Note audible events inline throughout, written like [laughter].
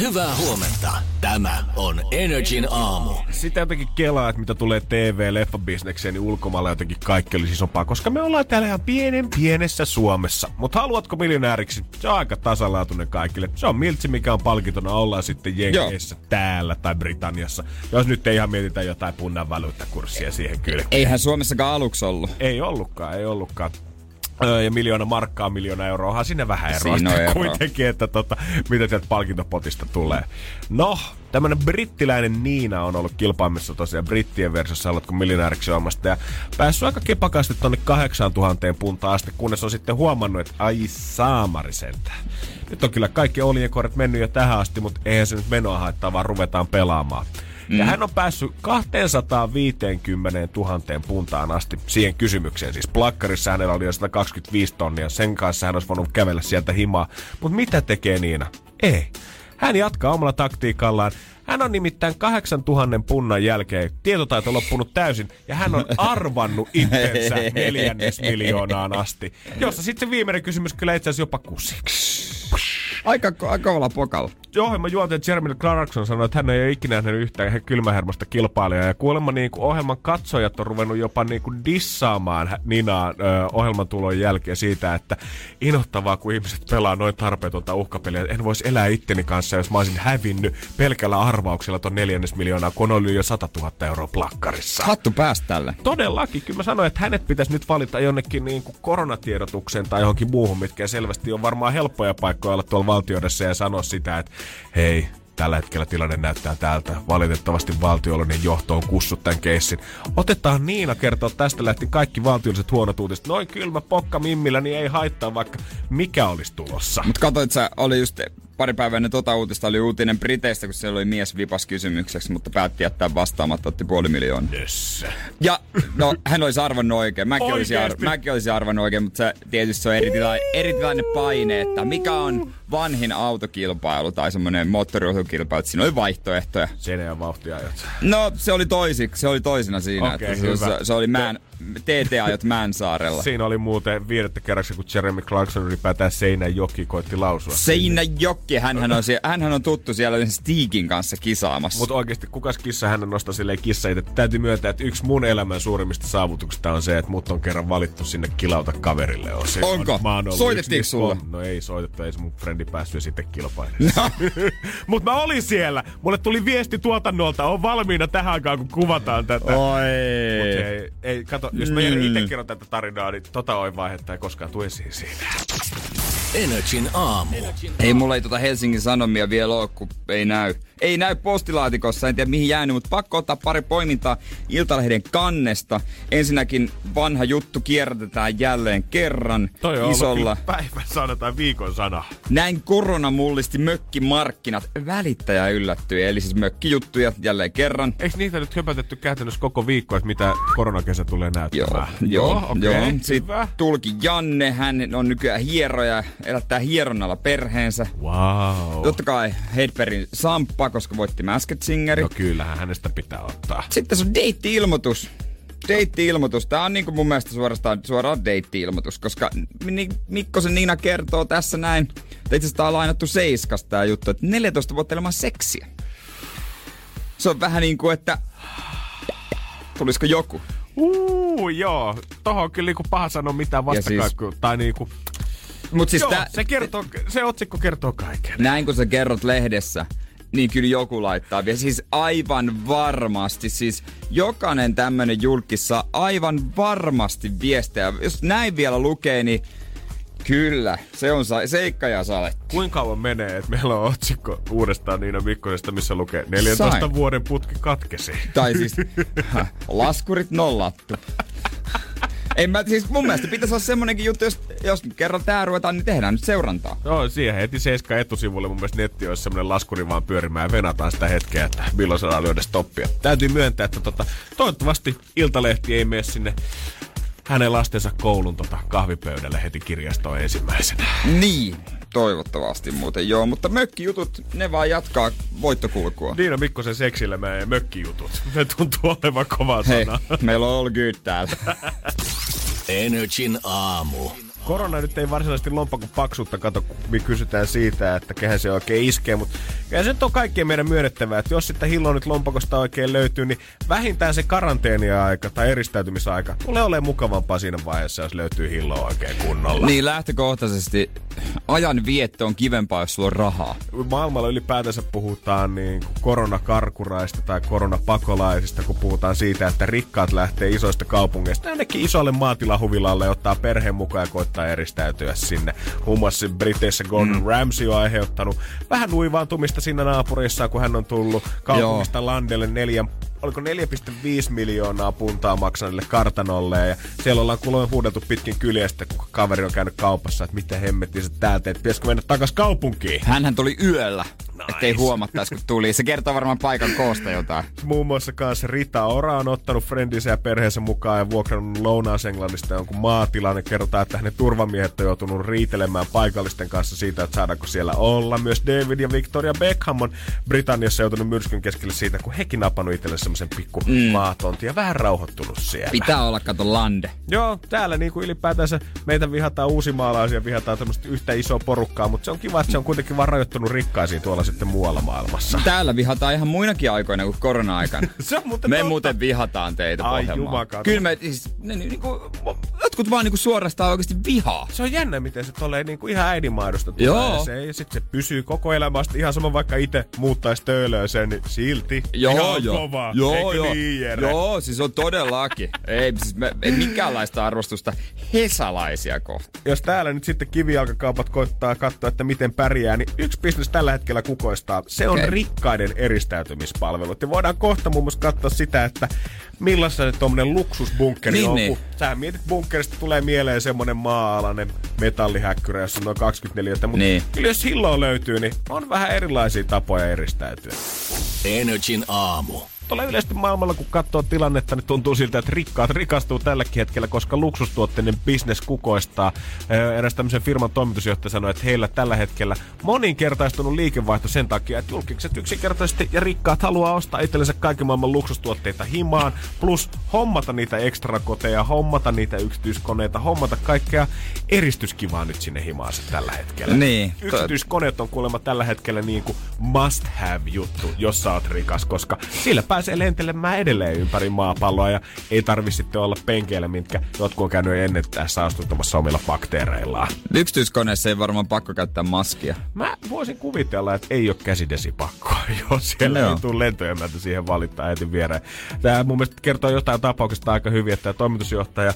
Hyvää huomenta. Tämä on Energin aamu. Sitä jotenkin kelaa, että mitä tulee TV-leffabisnekseen, niin ulkomailla jotenkin kaikki olisi isompaa, koska me ollaan täällä ihan pienen pienessä Suomessa. Mutta haluatko miljonääriksi? Se on aika tasalaatuinen kaikille. Se on miltsi, mikä on palkintona, ollaan sitten Jenkeissä täällä tai Britanniassa. Jos nyt ei ihan mietitä jotain punnan valuuttakurssia siihen kyllä. Eihän Suomessakaan aluksi ollut. Ei ollutkaan, ei ollutkaan. Öö, ja miljoona markkaa, miljoona euroa, onhan sinne vähän eroa Siinä on kuitenkin, että tota, mitä sieltä palkintopotista tulee. No, tämmönen brittiläinen Niina on ollut kilpaimessa tosiaan brittien versiossa Haluatko miljonääriksi omasta ja päässyt aika kepakasti tonne 8000 puntaan asti, kunnes on sitten huomannut, että ai saamari sentään. Nyt on kyllä kaikki oljenkorret mennyt jo tähän asti, mutta eihän se nyt menoa haittaa, vaan ruvetaan pelaamaan. Mm. Ja hän on päässyt 250 000 puntaan asti siihen kysymykseen. Siis plakkarissa hänellä oli jo 125 tonnia. Sen kanssa hän olisi voinut kävellä sieltä himaa. Mutta mitä tekee Niina? Ei. Hän jatkaa omalla taktiikallaan. Hän on nimittäin 8000 punnan jälkeen tietotaito loppunut täysin ja hän on arvannut itsensä neljännes miljoonaan asti. Jossa sitten viimeinen kysymys kyllä itse asiassa jopa kusiksi. Aika, aika kovalla pokalla. Ohjelman juontaja Jeremy Clarkson sanoi, että hän ei ole ikinä nähnyt yhtään kylmähermosta kilpailijaa. Ja kuulemma niin kuin ohjelman katsojat on ruvennut jopa niin kuin dissaamaan Ninaa ö, ohjelman tulon jälkeen siitä, että inohtavaa, kun ihmiset pelaa noin tarpeetonta uhkapeliä. En voisi elää itteni kanssa, jos mä olisin hävinnyt pelkällä arvauksella ton neljännes miljoonaa, kun ollut jo 100 000 euroa plakkarissa. Hattu päästä tälle. Todellakin. Kyllä mä sanoin, että hänet pitäisi nyt valita jonnekin niin kuin koronatiedotukseen tai johonkin muuhun, mitkä selvästi on varmaan helppoja paikkoja olla tuolla valtioidessa ja sanoa sitä, että hei, tällä hetkellä tilanne näyttää täältä. Valitettavasti valtiollinen johto on kussut tämän keissin. Otetaan Niina kertoa tästä lähti kaikki valtiolliset huonot uutiset. Noin kylmä pokka mimmillä, niin ei haittaa vaikka mikä olisi tulossa. Mut katsoit sä, oli just pari päivää ennen tota uutista, oli uutinen Briteistä, kun siellä oli mies vipas kysymykseksi, mutta päätti jättää vastaamatta, otti puoli miljoonaa. Yes. Ja no, hän olisi arvannut oikein. Mäkin, olisin, ar- Oikeesti? mäkin olisin arvannut oikein, mutta se tietysti se on eritila- erilainen paine, että mikä on vanhin autokilpailu tai semmoinen moottoriurheilukilpailu, että siinä oli vaihtoehtoja. Sen ja vauhtia ajat. No, se oli toisiksi, se oli toisena siinä, Okei, että se, se, se, oli mään, TT-ajot Määnsaarella. Siinä oli muuten viidettä kerraksi, kun Jeremy Clarkson ylipäätään Seinäjoki koitti lausua. Seinäjoki, hänhän on, sie- hänhän on tuttu siellä Stigin kanssa kisaamassa. Mutta oikeasti kukas kissa hän nostaa silleen kissa itse. Täytyy myöntää, että yksi mun elämän suurimmista saavutuksista on se, että mut on kerran valittu sinne kilauta kaverille. On se, Onko? Mä oon ollut Soitettiinko yksi sulle? No ei soitettu, ei se mun frendi päässyt ja sitten kilpailemaan. No. [laughs] Mutta mä olin siellä. Mulle tuli viesti tuotannolta, on valmiina tähän aikaan, kun kuvataan tätä. Oi. Mut ei, ei, kato, jos mä Mm. itse kerron tätä tarinaa, niin tota oi vaihetta ei koskaan tule esiin siinä. Energin aamu. Ei mulla ei tota Helsingin Sanomia vielä ole, kun ei näy. Ei näy postilaatikossa, en tiedä mihin jäänyt, mutta pakko ottaa pari poimintaa Iltalehden kannesta. Ensinnäkin vanha juttu kierrätetään jälleen kerran Toi on isolla. päivän sana tai viikon sana. Näin korona mullisti mökkimarkkinat. Välittäjä yllättyi, eli siis mökkijuttuja jälleen kerran. Eikö niitä nyt höpötetty käytännössä koko viikko, että mitä koronakesä tulee Joo, näyttämään? joo, okei, joo. hyvä. Sitten tulki Janne, hän on nykyään hieroja, elättää hieronnalla perheensä. Wow. Totta kai Hedbergin Samppa, koska voitti Masked Singeri. No kyllähän hänestä pitää ottaa. Sitten se on deitti-ilmoitus. Deitti-ilmoitus. Tää on niinku mun mielestä suorastaan suoraan deitti-ilmoitus, koska Mikkosen Niina kertoo tässä näin. Tai Itse asiassa on lainattu Seiskasta tää juttu, että 14 vuotta ilman seksiä. Se on vähän niin kuin, että tulisiko joku? Uu, joo. Tohon on kyllä niinku paha sanoa mitään vastakaikua. Siis... Tai niinku... Mut siis joo, tää, se, kertoo, se otsikko kertoo kaiken. näin kun sä kerrot lehdessä, niin kyllä joku laittaa vielä. Siis aivan varmasti, siis jokainen tämmönen julkis saa aivan varmasti viestejä. Jos näin vielä lukee, niin kyllä, se on sa- seikka ja sale. Kuinka kauan menee, että meillä on otsikko uudestaan Niina Mikkosesta, missä lukee 14 Sain. vuoden putki katkesi. Tai siis [laughs] laskurit nollattu. En mä, siis mun mielestä pitäisi olla semmonenkin juttu, jos, jos kerran tää ruvetaan, niin tehdään nyt seurantaa. Joo, siihen heti Seiska etusivulle mun mielestä netti olisi semmonen laskuri vaan pyörimään ja venataan sitä hetkeä, että milloin saadaan lyödä stoppia. Täytyy myöntää, että tota, toivottavasti Iltalehti ei mene sinne hänen lastensa koulun tota kahvipöydälle heti kirjastoon ensimmäisenä. Niin. Toivottavasti muuten joo, mutta mökkijutut, ne vaan jatkaa voittokulkua. Niina Mikkosen seksille meidän mökkijutut. Ne tuntuu olevan kova Hei, sana. meillä on all good täällä. Energin aamu. Korona nyt ei varsinaisesti lompakon paksuutta kato, kun me kysytään siitä, että kehen se oikein iskee, mutta se nyt on kaikkien meidän myönnettävää, että jos sitten hillo nyt lompakosta oikein löytyy, niin vähintään se karanteenia-aika tai eristäytymisaika tulee olemaan mukavampaa siinä vaiheessa, jos löytyy hillo oikein kunnolla. niin lähtökohtaisesti ajan vietto on kivempaa, jos sulla on rahaa. maailmalla ylipäätänsä puhutaan niin kuin koronakarkuraista tai koronapakolaisista, kun puhutaan siitä, että rikkaat lähtee isoista kaupungeista jonnekin isolle maatilahuvilalle ja ottaa perheen mukaan ja koittaa eristäytyä sinne. Muun muassa Briteissä Gordon mm. Ramsay on aiheuttanut vähän uivaantumista siinä naapurissa, kun hän on tullut kaupungista Joo. landelle neljän oliko 4,5 miljoonaa puntaa maksaneelle kartanolle ja siellä ollaan kuulemma huudeltu pitkin sitten, kun kaveri on käynyt kaupassa, että mitä hemmettiin se täältä, että pitäisikö mennä takas kaupunkiin. Hänhän tuli yöllä, nice. ettei huomattaisi kun tuli. Se kertoo varmaan paikan koosta jotain. Muun muassa kanssa Rita Ora on ottanut friendinsä ja perheensä mukaan ja vuokrannut Lounaas-Englannista jonkun maatilan ja kerrotaan, että hänen turvamiehet on joutunut riitelemään paikallisten kanssa siitä, että saadaanko siellä olla. Myös David ja Victoria Beckham on Britanniassa joutunut myrskyn keskelle siitä, kun hekin napannut itselle semmoisen pikku mm. ja vähän rauhoittunut siellä. Pitää olla, kato, lande. Joo, täällä niinku ylipäätänsä meitä vihataan uusimaalaisia, vihataan tämmöistä yhtä isoa porukkaa, mutta se on kiva, että se on kuitenkin vaan rajoittunut rikkaisiin tuolla sitten muualla maailmassa. Täällä vihataan ihan muinakin aikoina kuin korona-aikana. [laughs] se on muuten Me totta. muuten vihataan teitä Ai jumakata. Kyllä me, siis, ne, niinku, jotkut vaan niinku suorastaan oikeasti vihaa. Se on jännä, miten se tulee niinku ihan äidinmaidosta tulee. Joo. Se, ja sit se pysyy koko elämästä ihan sama, vaikka itse muuttaisi töölöön niin silti Joo, ihan joo. kova. Joo, Eikö joo. niin, Jere? joo, siis on todellakin. [laughs] ei, siis me, ei minkäänlaista arvostusta hesalaisia kohtaan. Jos täällä nyt sitten kivijalkakaupat koittaa katsoa, että miten pärjää, niin yksi bisnes tällä hetkellä kukoistaa. Se on Okei. rikkaiden eristäytymispalvelut. Ja voidaan kohta muun muassa katsoa sitä, että millainen tuommoinen luksusbunkkeri Niin, on. niin. Kun sä mietit bunkkerista, tulee mieleen semmonen maa-alainen metallihäkkyrä, jossa on noin 24. Mutta Niin. kyllä jos hilloa löytyy, niin on vähän erilaisia tapoja eristäytyä. Energin aamu. Tuolla yleisesti maailmalla, kun katsoo tilannetta, niin tuntuu siltä, että rikkaat rikastuu tälläkin hetkellä, koska luksustuotteiden bisnes kukoistaa. Eräs tämmöisen firman toimitusjohtaja sanoi, että heillä tällä hetkellä moninkertaistunut liikevaihto sen takia, että julkikset yksinkertaisesti ja rikkaat haluaa ostaa itsellensä kaiken maailman luksustuotteita himaan, plus hommata niitä ekstrakoteja, hommata niitä yksityiskoneita, hommata kaikkea eristyskivaa nyt sinne himaan se tällä hetkellä. Niin. Yksityiskoneet on kuulemma tällä hetkellä niin kuin must have juttu, jos sä oot rikas, koska sillä pääsee lentelemään edelleen ympäri maapalloa ja ei tarvi sitten olla penkeillä, mitkä jotkut on käynyt ennen tässä astuttamassa omilla bakteereillaan. Yksityiskoneessa ei varmaan pakko käyttää maskia. Mä voisin kuvitella, että ei ole käsidesipakkoa, [laughs] jos siellä Joo. ei tule lentoemäntä siihen valittaa heti viereen. Tämä mun mielestä kertoo jostain tapauksesta aika hyvin, että tämä toimitusjohtaja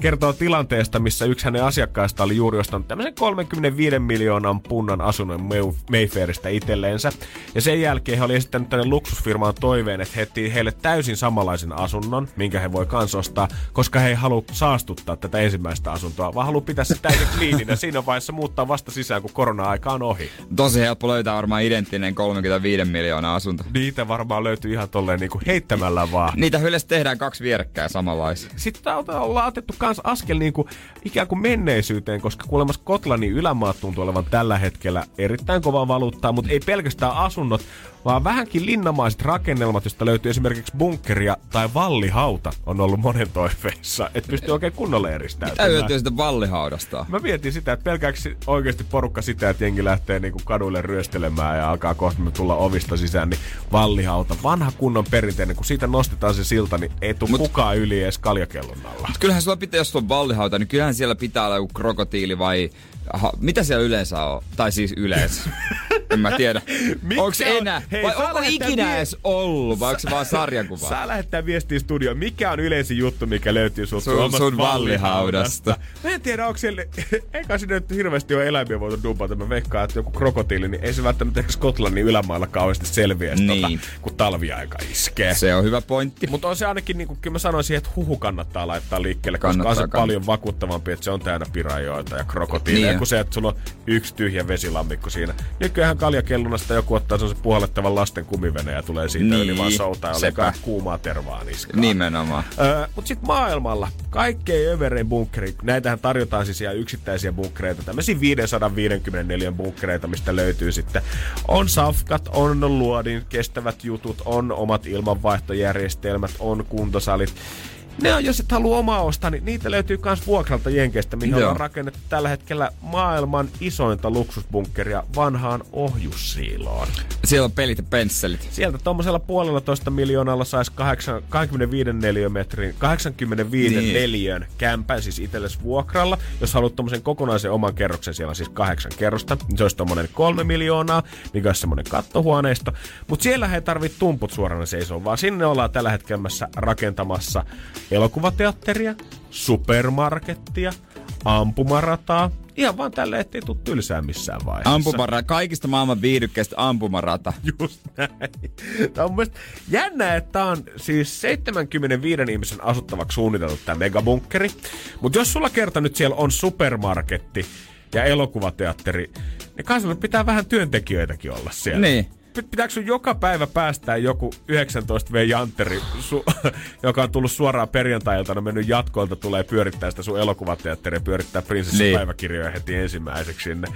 kertoo tilanteesta, missä yksi hänen asiakkaista oli juuri ostanut tämmöisen 35 miljoonan punnan asunnon May- Mayfairista itselleensä. Ja sen jälkeen he oli esittänyt tänne luksusfirmaan toiveen, että he etsii heille täysin samanlaisen asunnon, minkä he voi kans ostaa, koska he ei halua saastuttaa tätä ensimmäistä asuntoa, vaan haluaa pitää se täysin kliininä siinä vaiheessa muuttaa vasta sisään, kun korona-aika on ohi. Tosi helppo löytää varmaan identtinen 35 miljoonaa asunto. Niitä varmaan löytyy ihan tolleen niinku heittämällä vaan. Niitä yleensä tehdään kaksi vierekkäin samanlaisia. Sitten on- ollaan otettu kans askel niinku ikään kuin menneisyyteen, koska kuulemma Skotlannin ylämaat tuntuu olevan tällä hetkellä erittäin kovaa valuuttaa, mutta ei pelkästään asunnot, vaan vähänkin linnamaiset rakennelmat, joista löytyy esimerkiksi bunkkeria tai vallihauta, on ollut monen toiveissa, että pystyy oikein kunnolla Mitä eristäytymään. hyötyä sitä vallihaudasta? Mä mietin sitä, että pelkääkö oikeasti porukka sitä, että jengi lähtee niinku kaduille ryöstelemään ja alkaa kohta tulla ovista sisään, niin vallihauta, vanha kunnon perinteinen, kun siitä nostetaan se silta, niin ei tule Mut- kukaan yli edes kaljakellon alla. Mut kyllähän sulla pitää, jos sulla on vallihauta, niin kyllähän siellä pitää olla joku krokotiili vai... Ha, mitä siellä yleensä on? Tai siis yleensä. [laughs] en mä tiedä. Onko on- enää? Hei, vai onko ikinä vie- edes ollut? Vai onko se vaan sarjakuva? Saa lähettää viestiä studioon. Mikä on yleisin juttu, mikä löytyy Sun- omasta sun vallihaudasta? Mä en tiedä, onko siellä... [laughs] Eikä sinne nyt hirveästi ole eläimiä voitu dumpata. Mä veikkaan, että joku krokotiili, niin ei se välttämättä ehkä Skotlannin ylämailla kauheasti selviä, Niin. tota, kun talviaika iskee. Se on hyvä pointti. Mutta on se ainakin, niin kuin, kyllä mä sanoisin, että huhu kannattaa laittaa liikkeelle, koska Kannattaa, on se kannattaa. paljon vakuuttavampi, että se on täynnä pirajoita ja krokotiileja, Niin. Kuin se, että sulla on yksi tyhjä vesilammikko siinä. Nykyään kaljakellunasta joku ottaa sen puhallettavan lasten kumivene ja tulee siitä Niin, yli vaan soutaa ja leikkaa kuumaa tervaa niskaan. Nimenomaan. Öö, Mutta sitten maailmalla kaikkein överein bunkkeri, näitähän tarjotaan siis ihan yksittäisiä bunkkereita, tämmöisiä 554 bunkkereita, mistä löytyy sitten, on safkat, on luodin kestävät jutut, on omat ilmanvaihtojärjestelmät, on kuntosalit. Ne on, jos et halua omaa ostaa, niin niitä löytyy myös vuokralta Jenkeistä, mihin Joo. on rakennettu tällä hetkellä maailman isointa luksusbunkkeria vanhaan ohjussiiloon. Siellä on pelit ja pensselit. Sieltä tuommoisella puolella toista miljoonalla saisi 25 neliömetrin, 85 Niin. niin. neliön kämpän siis itsellesi vuokralla. Jos haluat tuommoisen kokonaisen oman kerroksen, siellä on siis kahdeksan kerrosta, niin se olisi tuommoinen kolme miljoonaa, mikä olisi semmoinen kattohuoneisto. Mutta siellä ei tarvitse tumput suorana seisoa, vaan sinne ollaan tällä hetkellä rakentamassa elokuvateatteria, supermarkettia, ampumarataa. Ihan vaan tälle, ettei tule tylsää missään vaiheessa. Ampumara, kaikista maailman viihdykkeistä ampumarata. Just näin. Tämä on mun mielestä jännä, että tämä on siis 75 ihmisen asuttavaksi suunniteltu tämä megabunkkeri. Mutta jos sulla kerta nyt siellä on supermarketti ja elokuvateatteri, niin kansalle pitää vähän työntekijöitäkin olla siellä. Niin. Pit- Pitääkö sun joka päivä päästää joku 19V Jantteri, su- [laughs] joka on tullut suoraan perjantai-iltana, mennyt jatkoilta, tulee pyörittää sitä sun elokuvateatteria, pyörittää prinsessan Niin. päiväkirjoja heti ensimmäiseksi sinne.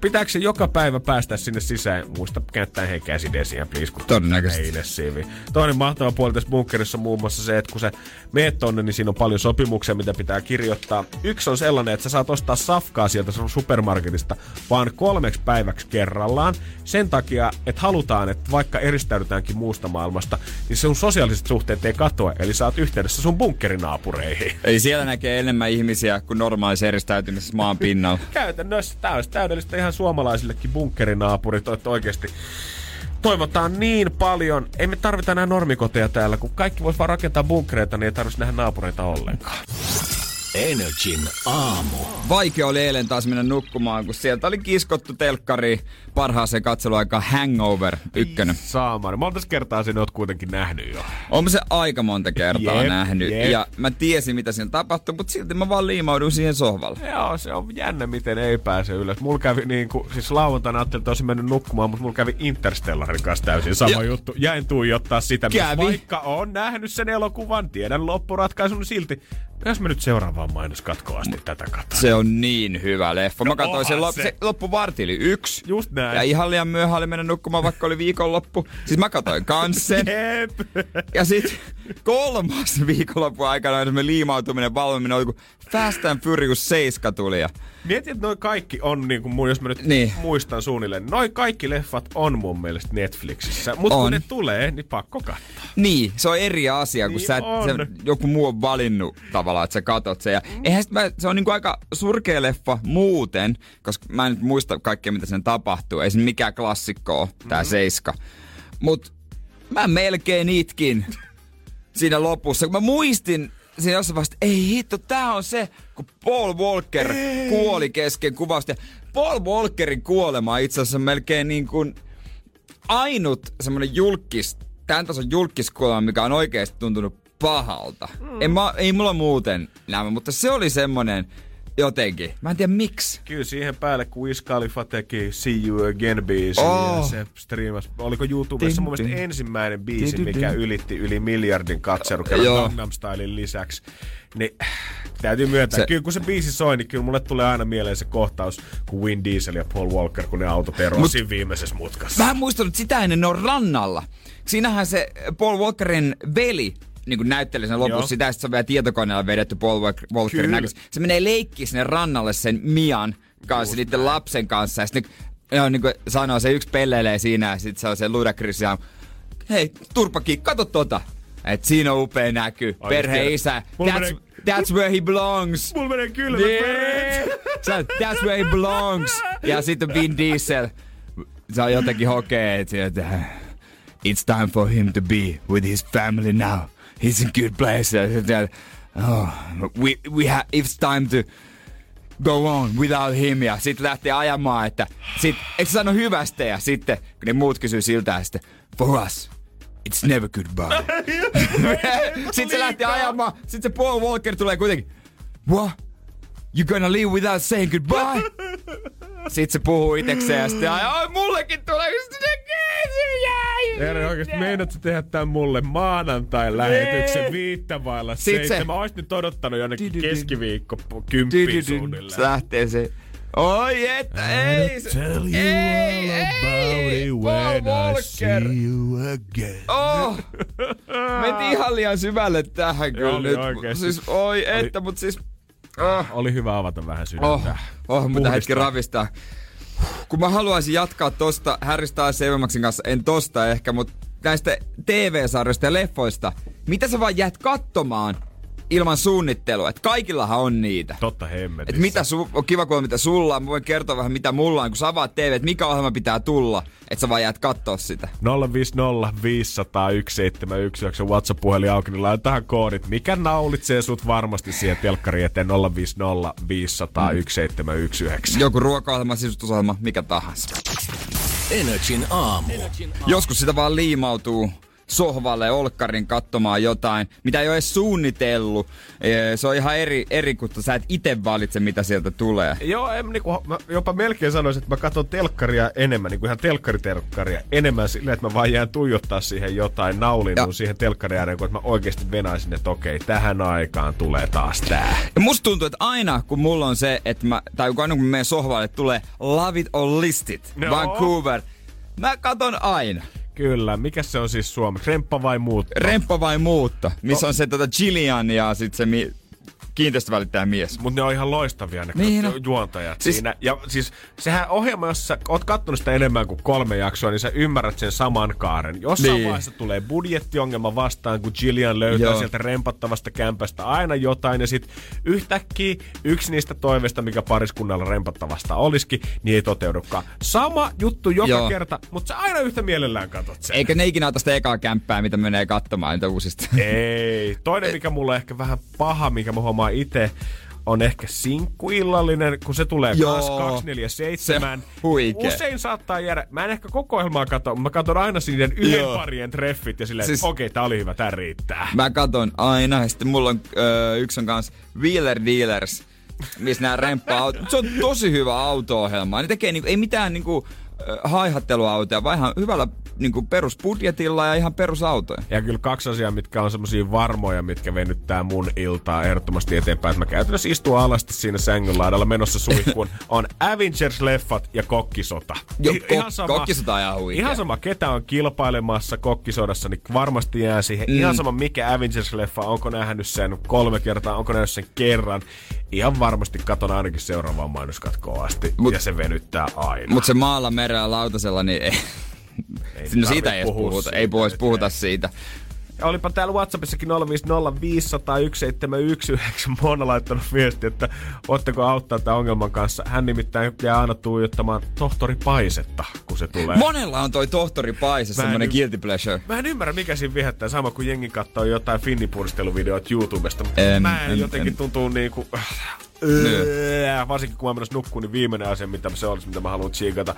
Pitääkö se joka päivä päästä sinne sisään? Muista käyttää hei käsidesiä, please, kun Todennäköisesti. Toinen mahtava puoli tässä bunkkerissa on muun muassa se, että kun sä meet tonne, niin siinä on paljon sopimuksia, mitä pitää kirjoittaa. Yksi on sellainen, että sä saat ostaa safkaa sieltä sun supermarketista vaan kolmeksi päiväksi kerrallaan. Sen takia, että halutaan, että vaikka eristäydytäänkin muusta maailmasta, niin sun sosiaaliset suhteet ei katoa. Eli sä oot yhteydessä sun bunkkerinaapuriin. Eli siellä näkee enemmän ihmisiä kuin normaalissa eristäytymisessä maan pinnalla. [laughs] Käytännössä tämä olisi täydellistä ihan suomalaisillekin bunkkerinaapurit, että oikeasti toivotaan niin paljon. Ei me tarvita enää normikoteja täällä, kun kaikki vois vaan rakentaa bunkkereita, niin ei tarvitsisi nähdä naapureita ollenkaan. Energin aamu. Vaikea oli eilen taas mennä nukkumaan, kun sieltä oli kiskottu telkkari parhaaseen katseluaikaan Hangover ykkönen. Saamari. Monta kertaa sinä oot kuitenkin nähnyt jo. Olen se aika monta kertaa Jep, nähnyt. jep. Ja mä tiesin, mitä siinä tapahtui, mutta silti mä vaan liimaudun siihen sohvalle. Joo, se on jännä, miten ei pääse ylös. Mulla kävi niin kuin, siis lauantaina ajattelin, että olisin mennyt nukkumaan, mutta mulla kävi Interstellarin kanssa täysin sama Ja- juttu. Jäin tuijottaa sitä, myös Kävi. vaikka on nähnyt sen elokuvan, tiedän loppuratkaisun, niin silti. Jos mä nyt seuraavaan mainoskatkoon asti tätä katson. Se on niin hyvä leffa. Mä No katsoin sen, lop- se. se loppu varti yli yksi. Just näin. Ja ihan liian myöhään oli mennä nukkumaan, vaikka oli viikonloppu. Siis mä katsoin kans sen. Jep. Ja sit kolmas viikonloppu aikana semmonen liimautuminen, valvominen oli kun Fast and Furious 7 tuli. Ja Mietin, että noi kaikki on, niin kuin, jos mä nyt Niin. muistan suunnilleen, noi kaikki leffat on mun mielestä Netflixissä. Mutta kun ne tulee, niin pakko katsoa. niin, se on eri asia, kun Niin sä, et- on. se, joku muu on valinnut tavallaan, että sä katot sen. Ja eihän sit mä, se on niinku aika surkea leffa muuten, koska mä en nyt muista kaikkea, mitä sen tapahtuu. Ei se mikään klassikko ole, tää Mhm. seiska. Mut mä melkein itkin [laughs] siinä lopussa, kun mä muistin siinä jossain että ei hitto, tää on se, kun Paul Walker ei. kuoli kesken kuvausta. Ja Paul Walkerin kuolema itse asiassa melkein niin kuin ainut semmonen julkis, tämän tason julkiskuolema, mikä on oikeasti tuntunut pahalta. Mm. En mä, ei mulla muuten nämä, mutta se oli semmonen jotenkin. Mä en tiedä miksi. Kyllä siihen päälle, kun Wiz Khalifa teki See You Again biisi Oh. ja se striimasi. Oliko YouTubessa mun mielestä ensimmäinen biisi, mikä ylitti yli miljardin Joo. Gangnam Stylein lisäksi. Niin täytyy myöntää, Se- kyllä kun se biisi soi, niin kyllä mulle tulee aina mieleen se kohtaus, kun Vin Diesel ja Paul Walker, kun ne autot Mut- viimeisessä mutkassa. Mä en muistanut sitä ennen, ne on rannalla. Siinähän se Paul Walkerin veli niin kuin näytteli sen lopussa Joo. sitä, että se on vielä tietokoneella vedetty Paul Walker- Walkerin näköistä. Se menee leikkiin sinne rannalle sen Mian kanssa, niiden lapsen kanssa. Ja sitten joo, niin kuin sanoo, se yksi pelleilee siinä ja sitten se on se Ludacris ja hei, turpaki, kato tota. Et siinä on upea näky. Ai, Perhe tiedän. isä. Mulla That's, menee- that's where he belongs. Mulla menee kylmät Yeah. Sä, [laughs] that's where he belongs. Ja sitten Vin Diesel. Se on jotenkin hokee, että, it's time for him to be with his family now. He's in good place. Oh, we, we ha, it's time to go on without him. Ja sitten lähtee ajamaan, että sit, se sano hyvästä? Ja sitten, kun ne muut kysyy siltä, ja sitten, for us, it's never goodbye. [laughs] sitten se lähtee ajamaan, sitten se Paul Walker tulee kuitenkin, what? You gonna leave without saying goodbye? [laughs] sit se puhuu itekseen ja sitten ai, mullekin tulee Eero, oikeesti meinaat sä tehdä tän mulle maanantai lähetyksen viittä vailla Sit se-. Mä ois nyt odottanut jonnekin keskiviikko kymppiin suunnilleen. Lähtee se. Oi että, ei se. ei, ei, Paul Walker. you again. Oh! Mentiin ihan liian syvälle tähän kyllä nyt. Siis oi että, mut siis... Oh, Oli hyvä avata vähän sydäntä. oh, oh mutta hetki ravistaa. Kun mä haluaisin jatkaa tosta Harry Styles ja kanssa, en tosta ehkä, mutta näistä TV-sarjoista ja leffoista, mitä sä vaan jäät katsomaan ilman suunnittelua? Et kaikillahan on niitä. Totta hemmetissä. Et mitä su- on kiva kuulla, mitä sulla on. Mä voin kertoa vähän, mitä mulla on, kun sä avaat TV, että mikä ohjelma pitää tulla, että sä vaan jäät kattoo sitä. 050 500 171, onko se WhatsApp-puhelin auki, niin laitetaan koodit. Mikä naulitsee sut varmasti siihen telkkariin eteen 050 500 171. Joku ruoka-ohjelma, sisustusohjelma, mikä tahansa. Energin aamu. Joskus sitä vaan liimautuu sohvalle olkkarin katsomaan jotain, mitä ei ole edes suunnitellut. Ee, Se on ihan eri, eri kun sä et itse valitse, mitä sieltä tulee. Joo, en, niinku, mä jopa melkein sanoisin, että mä katson telkkaria enemmän, niinku ihan telkkaritelkkaria enemmän silleen, että mä vaan jään tuijottaa siihen jotain naulinua Ja. siihen telkkarin ääreen, kun että mä oikeasti venaisin, että okei, tähän aikaan tulee taas tää. Ja musta tuntuu, että aina kun mulla on se, että mä, tai kun aina kun mä menen sohvalle, tulee Love It or List It, No. Vancouver. Mä katon aina. Kyllä, mikä se on siis suomeksi? Remppa vai muut? Remppa vai muutto? Missä on se tota Gillian ja sit se mi- kiinteistövälittäjä mies. Mutta ne on ihan loistavia ne Niin on. juontajat Siis- siinä. Ja siis sehän ohjelma, jos sä oot kattonut sitä enemmän kuin kolme jaksoa, niin sä ymmärrät sen saman kaaren. Jossain Niin. vaiheessa tulee budjettiongelma vastaan, kun Gillian löytää Joo. Sieltä rempattavasta kämpästä aina jotain. Ja sit yhtäkkiä yksi niistä toiveista, mikä pariskunnalla rempattavasta olisikin, niin ei toteudukaan. Sama juttu joka Joo. Kerta, mutta sä aina yhtä mielellään katot sen. Eikä ne ikinä ota sitä ekaa kämppää, mitä menee katsomaan niitä uusista. Ei. Toinen, mikä mulla on ehkä vähän paha, mikä mä huomaan itse, on ehkä sinkkuillallinen, kun se tulee Joo. kas 247. Se huikee. Usein saattaa jäädä, mä en ehkä koko ohjelmaa katso, mä katson aina niiden yhden Joo. parien treffit ja silleen, Siis- okei, okay, tää oli hyvä, tää riittää. Mä katon aina, ja sitten mulla on öö, yksi on kans Wheeler Dealers, missä nää remppaa Se on tosi hyvä auto-ohjelma. Ne tekee niinku, ei mitään niinku, haihatteluautoja, vaan ihan hyvällä niinku perusbudjetilla ja ihan perusautoja. Ja kyllä kaksi asiaa, mitkä on semmosia varmoja, mitkä venyttää mun iltaa ehdottomasti eteenpäin. Mä käytännössä istun alasti siinä sängyn laidalla menossa suihkuun. [laughs] on Avengers-leffat ja kokkisota. Jo, ko- kokkisota on ihan huikea. Ihan sama, ketä on kilpailemassa kokkisodassa, niin varmasti jää siihen. Mm. Ihan sama, mikä Avengers-leffa, onko nähnyt sen kolme kertaa, onko nähnyt sen kerran. Ihan varmasti katon ainakin seuraavaan mainoskatkoon asti. Mut- ja se venyttää aina. Mutta se maalla merellä lautasella, niin ei, Ei no siitä ei puhuta. siitä Ei pois nyt, puhuta siitä. Ja olipa täällä Whatsappissakin 050501719. Mona laittanut viesti, että voitteko auttaa tämän ongelman kanssa. Hän nimittäin jää aina tuijottamaan tohtori Paisetta, kun se tulee. Monella on toi tohtori Paise, semmonen y- guilty pleasure. Mä en ymmärrä, mikä siinä viehättää. Sama kuin jengi katsoo jotain finnipuristeluvideoita YouTubesta. Mutta En- mä en, en- jotenkin en. tuntuu niinku... Öö, varsinkin kun mä menossa nukkuun, niin viimeinen asia, mitä se olisi, mitä mä haluan tsiikata.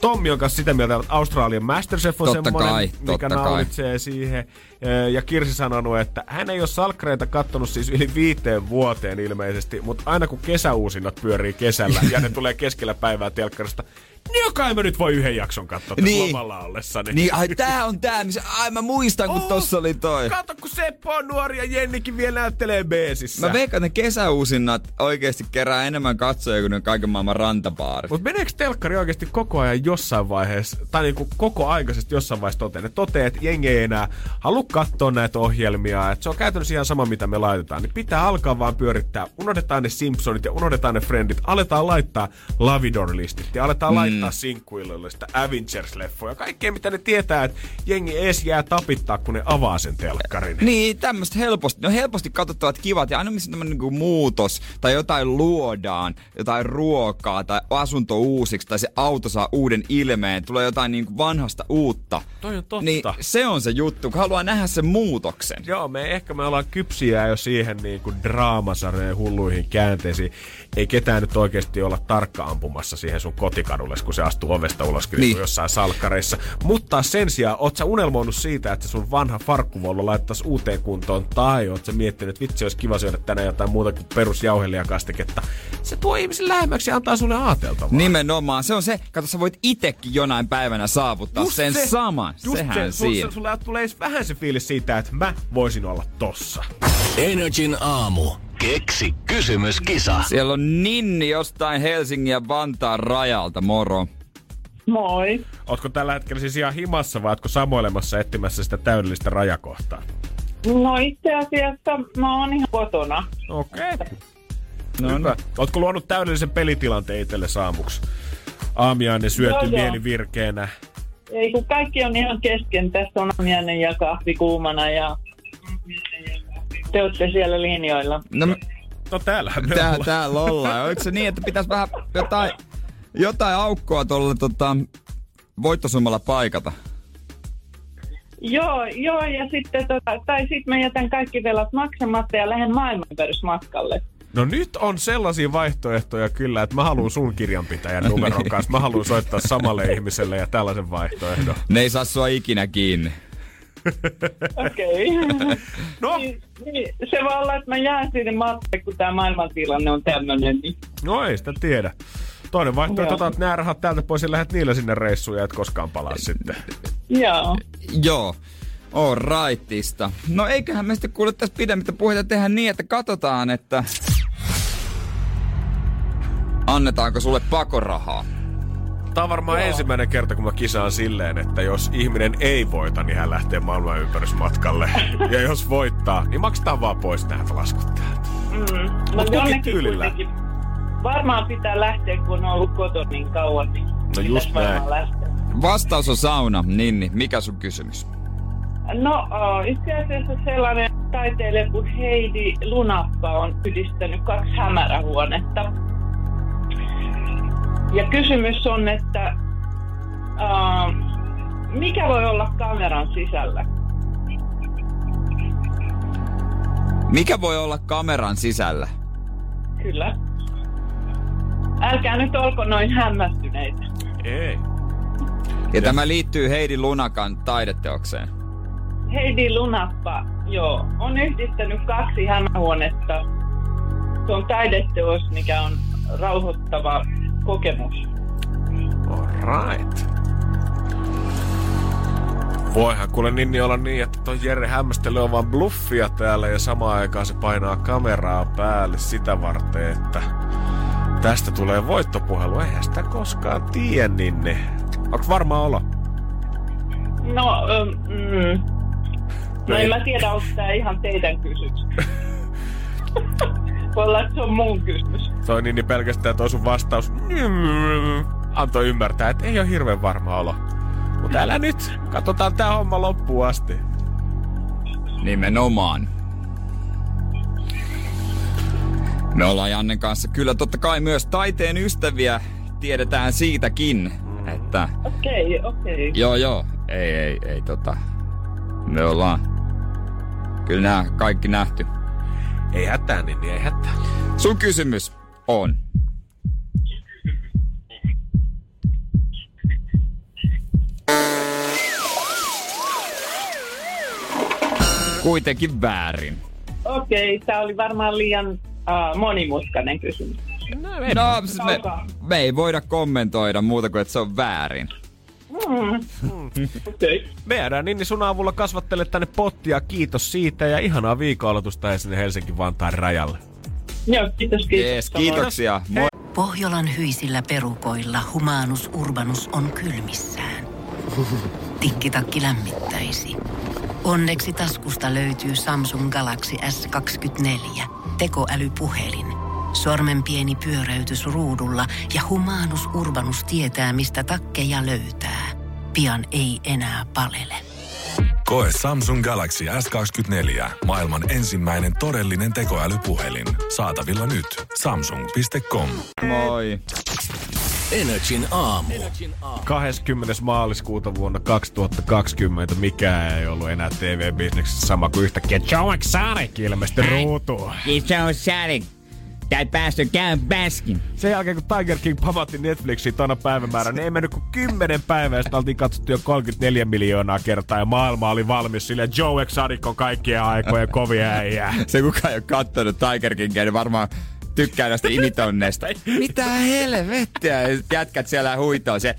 Tommi on kanssa sitä mieltä, että Australian Masterchef on Totta semmoinen, kai, mikä totta kai. naulitsee siihen. Öö, Ja Kirsi sanonut, että hän ei ole salkkareita kattonut siis yli viiteen vuoteen ilmeisesti, mutta aina kun kesäuusinnat pyörii kesällä ja ne tulee keskellä päivää telkkarista, niin joka mä nyt voi yhden jakson katsoa tässä Niin. lomalla ollessani. Niin, ai tää on tää, missä, ai mä muistan, kun Oh, tossa oli toi. Kato, kun Seppo on nuori ja Jennikin vielä näyttelee beesissä. Mä veikkaan, että ne kesäuusinnat oikeesti kerää enemmän katsoja kuin ne kaiken maailman rantapaarit. Mutta meneekö telkkari oikeasti koko ajan jossain vaiheessa, tai niinku koko aikaisesti jossain vaiheessa toteen, että toteaa, että jengi ei enää halua katsoa näitä ohjelmia, että se on käytännössä ihan sama, mitä me laitetaan, niin pitää alkaa vaan pyörittää. Unohdetaan ne Simpsonit ja unohdetaan ne Friendit, aletaan laittaa Lavidor-listit ja aletaan mm. laittaa sinkkuillallista Avengers-leffoja, kaikkea mitä ne tietää, että jengi ees jää tapittaa, kun ne avaa sen telkkarin. Niin, tämmöistä helposti, ne on helposti katsottavat kivat ja aina missä tämmönen niinku muutos tai jotain luodaan, jotain ruokaa tai asunto uusiksi tai se auto saa uuden ilmeen, tulee jotain niinku vanhasta uutta. Toi on totta. Niin se on se juttu, kun haluaa nähdä sen muutoksen. Joo, me ehkä me ollaan kypsiä jo siihen niin kuin draamasarjojen hulluihin käänteisiin. Ei ketään nyt oikeasti olla tarkka ampumassa siihen sun kotikadulle kun se astuu ovesta ulos, kyllä Niin. jossain salkkareissa. Mutta sen sijaan, oot sä unelmoinut siitä, että sun vanha farkkuvollo laittaisi uuteen kuntoon, tai oot sä miettinyt, että vitsi, olisi kiva syödä tänään jotain muuta kuin perusjauhelijakastiketta. Se tuo ihmisen lähemmäksi ja antaa sulle aateltavaa. Nimenomaan. Se on se, kato sä voit itekin jonain päivänä saavuttaa Just sen se- saman. Just Sehän se, sul- siinä. Sulle tulee edes vähän se fiilis siitä, että mä voisin olla tossa. Energin aamu. Keksi kysymyskisa. Siellä on Ninni jostain Helsingin ja Vantaan rajalta. Moro. Moi. Ootko tällä hetkellä siis ihan himassa vai ootko samoilemassa etsimässä sitä täydellistä rajakohtaa? No itse asiassa mä oon ihan kotona. Okei. Okay. No Hyvä. Ootko luonut täydellisen pelitilanteen itselle saamuksi? Aamiainen syöty Joo, joo. mieli virkeänä. Ei kun kaikki on ihan kesken. Tässä on aamiainen ja kahvi kuumana ja te olette siellä linjoilla. No, No täällähän me tää, ollaan. täällä ollaan. Oliko se niin, että pitäisi vähän jotain, jotain aukkoa tuolla tota, voittosummalla paikata? Joo, joo ja sitten tota, tai sitten mä jätän kaikki velat maksamatta ja lähden maailmanpörysmatkalle. No nyt on sellaisia vaihtoehtoja kyllä, että mä haluan sun kirjanpitäjän numeron kanssa. Mä haluan soittaa samalle ihmiselle ja tällaisen vaihtoehdon. Ne ei saa sua ikinä kiinni. Okei. Okay. [laughs] No, niin, niin, se voi olla, että mä jään sinne matkalle, kun tämä maailmantilanne on tämmöinen. Niin. no ei sitä tiedä. Toinen vaihtoehto, Joo. otat nämä rahat täältä pois ja lähdet niillä sinne reissuun ja et koskaan palaa sitten. Joo. Joo. All rightista. No eiköhän me sitten kuule tässä pidemmittä puheita tehdä niin, että katsotaan, että annetaanko sulle pakorahaa. Tämä on varmaan Joo. ensimmäinen kerta, kun mä kisaan silleen, että jos ihminen ei voita, niin hän lähtee maailman ympärysmatkalle. [laughs] ja jos voittaa, niin maksetaan vaan pois nämä laskut täältä. Mm. Mut No jonnekin tyylillä. kuitenkin. Varmaan pitää lähteä, kun on ollut kotona niin kauan. Niin No just näin. lähteä. Vastaus on sauna. Ninni, mikä sun kysymys? No itse asiassa sellainen taiteilija kuin Heidi Lunappa on yhdistänyt kaksi hämärähuonetta. Ja kysymys on, että uh, mikä voi olla kameran sisällä? Mikä voi olla kameran sisällä? Kyllä. Älkää nyt olko noin hämmästyneitä. Ei. Ja tämä liittyy Heidi Lunakan taideteokseen. Heidi Lunappa, joo, on yhdistänyt kaksi hämähuonetta. Se on taideteos, mikä on rauhoittava kokemus. Alright. Voihan kuule Ninni olla niin, että toi Jere hämmästelee on vaan bluffia täällä ja samaan aikaan se painaa kameraa päälle sitä varten, että tästä tulee voittopuhelu. Eihän sitä koskaan tiedä, Ninni. Onko varma olo? No, öm, mm, no en mä tiedä, onko tämä ihan teidän kysymys. [laughs] Voi olla, että se on mun kysymys. Toi Ninni pelkästään toi sun vastaus antoi ymmärtää, että ei ole hirveän varma olo. Mutta älä nyt, katsotaan tää homma loppuun asti. Nimenomaan. Me ollaan Jannen kanssa kyllä totta kai myös taiteen ystäviä. Tiedetään siitäkin, että Okei, okay, okei. Okay. joo joo, ei ei ei tota. Me ollaan kyllä nämä kaikki nähty. Ei hätää, Ninni, ei hätää. Sun kysymys on. Kuitenkin väärin. Okei, okay, tämä oli varmaan liian uh, monimutkainen kysymys. No, siis me, me ei voida kommentoida muuta kuin, että se on väärin. [laughs] Okei. Okay. Me jäädään Ninni sun avulla kasvattele tänne pottia. Kiitos siitä ja ihanaa viikonaloitusta sinne Helsinki-Vantaan rajalle. Joo, kiitos, kiitos. Jees, kiitoksia. Moi. Pohjolan hyisillä perukoilla humanus urbanus on kylmissään. [laughs] Tikkitakki lämmittäisi. Onneksi taskusta löytyy Samsung Galaxy S24. Tekoälypuhelin. Sormen pieni pyöräytys ruudulla ja humanus urbanus tietää, mistä takkeja löytää. Pian ei enää palele. Koe Samsung Galaxy S24. Maailman ensimmäinen todellinen tekoälypuhelin. Saatavilla nyt. Samsung.com. Moi. Energin aamu. 20. maaliskuuta vuonna 2020 mikään ei ollut enää TV-bisneksessä sama kuin yhtäkkiä Joe Exotic ilmestyi ruutuun. Se on sääli. Tää päästö käy baskin. Sen jälkeen, kun Tiger King pamatti Netflixiin tuona päivämäärä, niin ei mennyt kuin 10 päivää, sitten oltiin katsottu jo 34 miljoonaa kertaa, ja maailma oli valmis sille Joe Exotic on kaikkien aikojen kovia äijää. Se kukaan ei ole kattonut Tiger Kingia, niin varmaan tykkää näistä imitonneista. [laughs] Mitä helvettiä? Jätkät siellä huitoo se.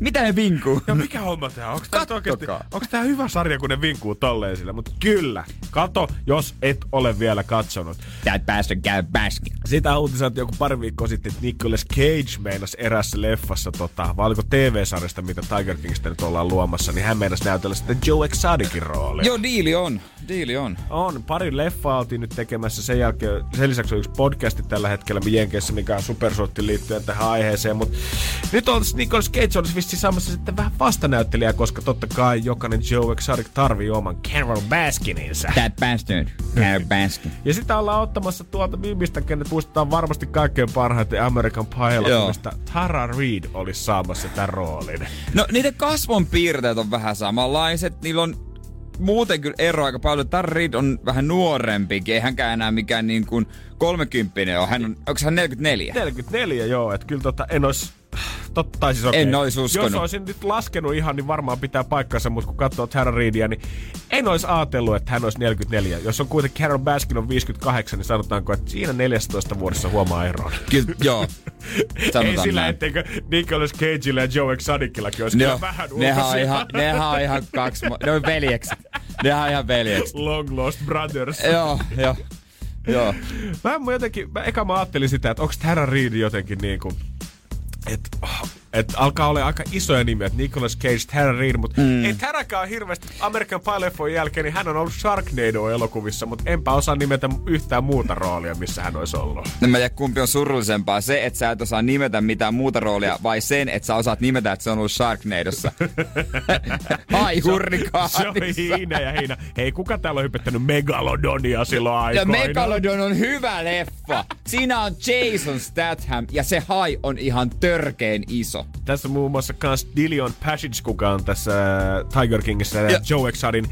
Mitä ne vinkuu? Ja mikä homma tää on? Onks tää, Kattokaa. oikeasti, onks tää hyvä sarja, kun ne vinkuu tolleen sillä? Mutta kyllä, kato, jos et ole vielä katsonut. Tää päästö käy baskin. Sitä uutisoitiin joku pari viikkoa sitten, että Nicolas Cage meinas erässä leffassa, tota, vai oliko TV-sarjasta, mitä Tiger Kingstä nyt ollaan luomassa, niin hän meinas näytellä sitten Joe Exoticin roolia. Joo, diili on. Diili on. On, pari leffaa oltiin nyt tekemässä sen jälkeen. Sen lisäksi on yksi podcasti tällä hetkellä Jenkeissä, mikä on supersuotti liittyen tähän aiheeseen. Mutta nyt olisi Nicolas Cage olisi vissi saamassa sitten vähän vastanäyttelijää, koska totta kai jokainen Joe Exotic tarvii oman Carol Baskininsa. That bastard. Käy baskin. Ja sitä ollaan ottamassa tuolta mimistä, kenet muistetaan varmasti kaikkein parhaiten American Pie-elokuvista. Tara Reid olisi saamassa tämän roolin. No niiden kasvon piirteet on vähän samanlaiset. Niillä on muuten kyllä ero aika paljon. Tar Reid on vähän nuorempikin. Ei hänkään enää mikään niin kuin kolmekymppinen ole. Hän on, onko hän 44? 44 joo, että kyllä tota, en olisi Totta, siis okei. En ois uskonut. Jos olisin nyt laskenut ihan, niin varmaan pitää paikkansa, mutta kun katsoo Tara Reidia, niin en olisi ajatellut, että hän olisi 44. Jos on kuitenkin Carol Baskin on 58, niin sanotaanko, että siinä 14 vuodessa huomaa eron. Kyllä, joo. [laughs] Ei Sanotaan sillä, näin. etteikö Nicolas Cageilla ja Joe Exoticillakin olisi on, vähän nehän on ihan, nehän on ihan kaksi, ne on veljeksi. Nehän on ihan veljeksi. Long Lost Brothers. joo, joo. Joo. Mä, mä jotenkin, mä, eka mä ajattelin sitä, että onko Tara Reid jotenkin niinku, et että et alkaa olla aika isoja nimiä, että Nicolas Cage, Tara Reid, mutta mm. ei Tarakään hirveästi American Pie jälkeen, niin hän on ollut Sharknado-elokuvissa, mutta enpä osaa nimetä yhtään muuta roolia, missä hän olisi ollut. En mä tiedä, kumpi on surullisempaa. Se, että sä et osaa nimetä mitään muuta roolia, vai sen, että sä osaat nimetä, että se on ollut Sharknadossa. [laughs] Ai Se on hurrikaanissa. hiina ja hiina. Hei, kuka täällä on hypettänyt Megalodonia silloin Ja aikoina? Megalodon on hyvä leffa. Siinä on Jason Statham ja se hai on ihan törkeen iso. Tässä on muun muassa kans Dillion Passage, kuka on tässä äh, Tiger Kingissä ja Joe Exadin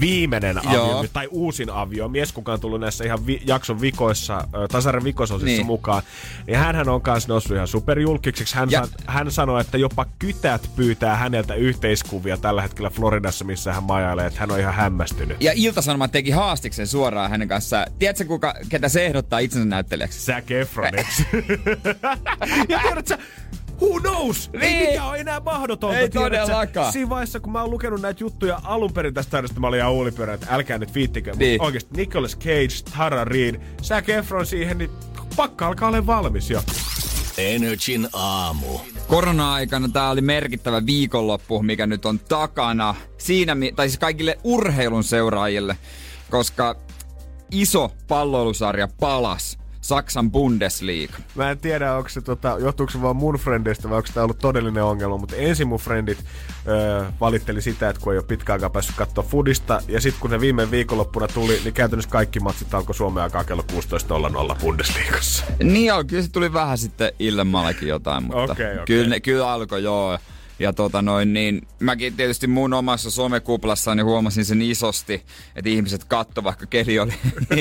viimeinen Joo. avio, tai uusin avio, mies, kuka on tullut näissä ihan vi- jakson vikoissa, äh, tasaren vikososissa niin. Mukaan. Niin hänhän on kans noussut ihan superjulkiseksi. Hän, Ja- sa- hän sanoi, että jopa kytät pyytää häneltä yhteiskuvia tällä hetkellä Floridassa, missä hän majailee, että hän on ihan hämmästynyt. Ja Ilta-Sanomat teki haastiksen suoraan hänen kanssaan. Tiedätkö, kuka, ketä se ehdottaa itsensä näyttelijäksi? Zac Efroniksi. [laughs] ja tiedät sä, Who knows? Ei Niin. mikään ole enää mahdotonta. Ei todellakaan. Siinä vaiheessa, kun mä oon lukenut näitä juttuja alun perin tästä tarjosta, mä olin ihan uulipyörä, että älkää nyt viittikö. Niin. Oikeesti Nicolas Cage, Tara Reid, Zac Efron siihen, niin pakka alkaa olla valmis jo. Energin aamu. Korona-aikana tämä oli merkittävä viikonloppu, mikä nyt on takana. Siinä, mi- tai siis kaikille urheilun seuraajille, koska iso palloilusarja palas Saksan Bundesliga. Mä en tiedä, onko se, tota, johtuuko se vaan mun frendeistä vai onko tämä ollut todellinen ongelma, mutta ensin mun frendit öö, valitteli sitä, että kun ei ole pitkään aikaa päässyt katsoa fudista, ja sitten kun se viime viikonloppuna tuli, niin käytännössä kaikki matsit alkoi Suomen aikaa kello 16.00 Bundesliigassa. Niin joo, kyllä se tuli vähän sitten illemmallakin jotain, mutta Okei, okei. Kyllä, ne- kyllä alkoi joo. Ja tota noin, niin mäkin tietysti mun omassa somekuplassani huomasin sen isosti, että ihmiset katto, vaikka keli oli,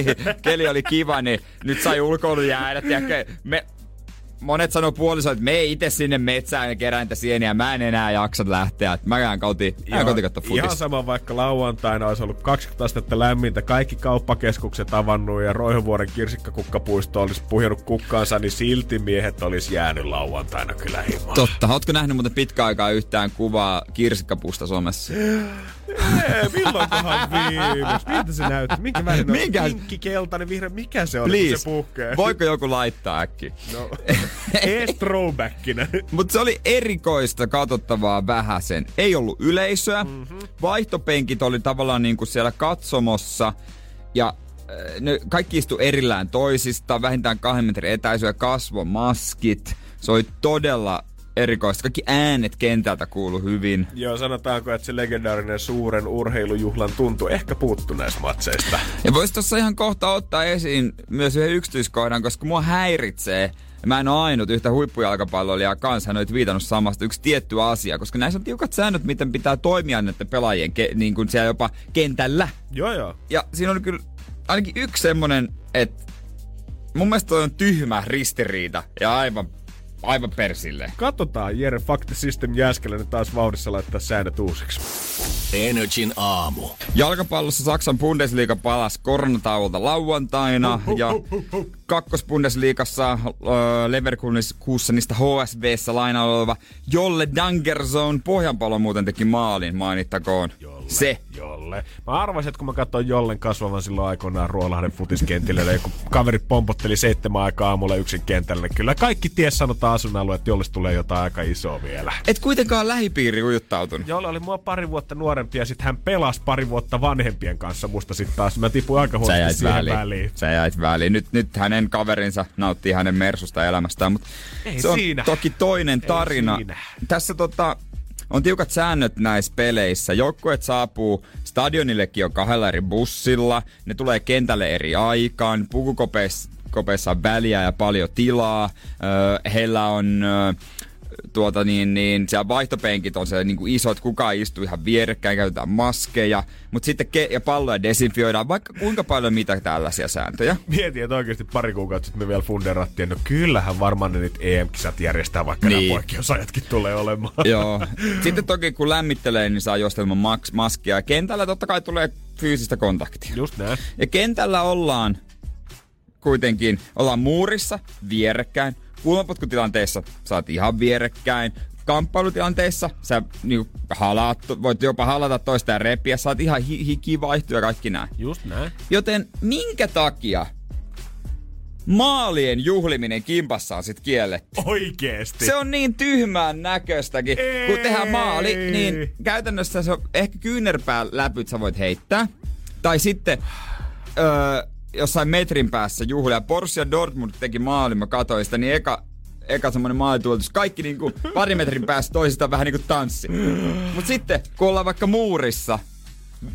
[laughs] keli oli kiva, niin nyt sai ulkoilu jäädä. tiedätkö, Me, monet sanoo puoliso, että me itse sinne metsään ja kerään niitä sieniä, mä en enää jaksa lähteä. Mä käyn kotiin, mä kotiin katsoa ihan sama vaikka lauantaina olisi ollut 20 astetta lämmintä, kaikki kauppakeskukset avannut ja Roihuvuoren kirsikkakukkapuisto olisi puhjennut kukkaansa, niin silti miehet olisi jäänyt lauantaina kyllä himaan. Totta. Ootko nähnyt muuten pitkä aikaa yhtään kuvaa kirsikkapuusta Suomessa? [gasps] Ei, milloinkohan viimeis? Miltä se näyttää? Minkä värinen on? Minkä- Pinkki, keltainen, vihreä. Mikä se on, kun Please, se puhkee? voiko joku laittaa äkki? No, ees throwbackina. Mutta se oli erikoista katsottavaa vähäsen. Ei ollut yleisöä. Mm-hmm. Vaihtopenkit oli tavallaan niinku siellä katsomossa. Ja äh, ne kaikki istu erillään toisista, vähintään kahden metrin etäisyä, kasvomaskit. Se oli todella erikoista. Kaikki äänet kentältä kuulu hyvin. Joo, sanotaanko, että se legendaarinen suuren urheilujuhlan tuntu ehkä puuttu näistä matseista. Ja vois tuossa ihan kohta ottaa esiin myös yhden yksityiskohdan, koska mua häiritsee, ja mä en ole ainut yhtä huippujalkapalloilijaa kanssa, hän on viitannut samasta yksi tietty asia, koska näissä on tiukat säännöt, miten pitää toimia näiden pelaajien ke- niin kuin siellä jopa kentällä. Joo, joo. Ja siinä on kyllä ainakin yksi semmonen, että mun mielestä on tyhmä ristiriita ja aivan, aivan persille. Katsotaan, Jere Fact System Jääskeläinen taas vauhdissa laittaa säännöt uusiksi. Energin aamu. Jalkapallossa Saksan Bundesliga palasi koronatauolta lauantaina ja kakkosbundesliigassa äh, Leverkusenista HSBssä lainalla oleva Jolle Dangerson pohjanpallo muuten teki maalin, mainittakoon. Jolle. Se. Jolle. Mä arvasin, että kun mä katsoin Jollen kasvavan silloin aikoinaan Ruolahden futiskentillä, ja kun kaverit pompotteli seitsemän aikaa aamulla yksin kentällä, niin kyllä kaikki ties sanotaan asuinalueet, että Jollesta tulee jotain aika isoa vielä. Et kuitenkaan lähipiiri ujuttautunut. Jolle oli mua pari vuotta nuorempi ja sitten hän pelasi pari vuotta vanhempien kanssa musta sitten taas. Mä tipuin aika huonosti siihen väliin. väliin. Sä jäit väliin. Nyt, nyt hänen kaverinsa nauttii hänen mersusta elämästään, mutta Ei se on siinä. toki toinen Ei tarina. siinä. Tässä tota, on tiukat säännöt näissä peleissä. Joukkueet saapuu stadionillekin jo kahdella eri bussilla. Ne tulee kentälle eri aikaan. Pukukopeissa kopeissa on väliä ja paljon tilaa. Öö, heillä on... Öö, tuota niin, niin siellä vaihtopenkit on se niin kuin isot, kukaan istuu ihan vierekkäin, käytetään maskeja, mutta sitten ke- ja palloja desinfioidaan, vaikka kuinka paljon mitä tällaisia sääntöjä. Mietin, että oikeasti pari kuukautta sitten me vielä funderattiin, no kyllähän varmaan ne nyt EM-kisat järjestää, vaikka niin. Nämä poikkeusajatkin tulee olemaan. Joo. Sitten toki kun lämmittelee, niin saa juostelman maks- maskia. Kentällä totta kai tulee fyysistä kontaktia. Just näin. Ja kentällä ollaan kuitenkin, ollaan muurissa vierekkäin. Kulmapotkutilanteessa saat ihan vierekkäin. Kamppailutilanteissa sä niinku halaat, voit jopa halata toista ja repiä, saat ihan hi- hikivaihtoja ja kaikki näin. Just näin. Joten minkä takia maalien juhliminen kimpassa on sit kielletty? Oikeesti. Se on niin tyhmään näköistäkin. Kun tehdään maali, niin käytännössä se on ehkä kyynärpää läpyt sä voit heittää. Tai sitten öö, jossain metrin päässä juhlia. Borussia Dortmund teki maali, mä katsoin sitä, niin eka, eka semmonen maalituotus. Kaikki niinku pari metrin päässä toisistaan vähän niinku tanssi. Mut sitten, kun ollaan vaikka muurissa,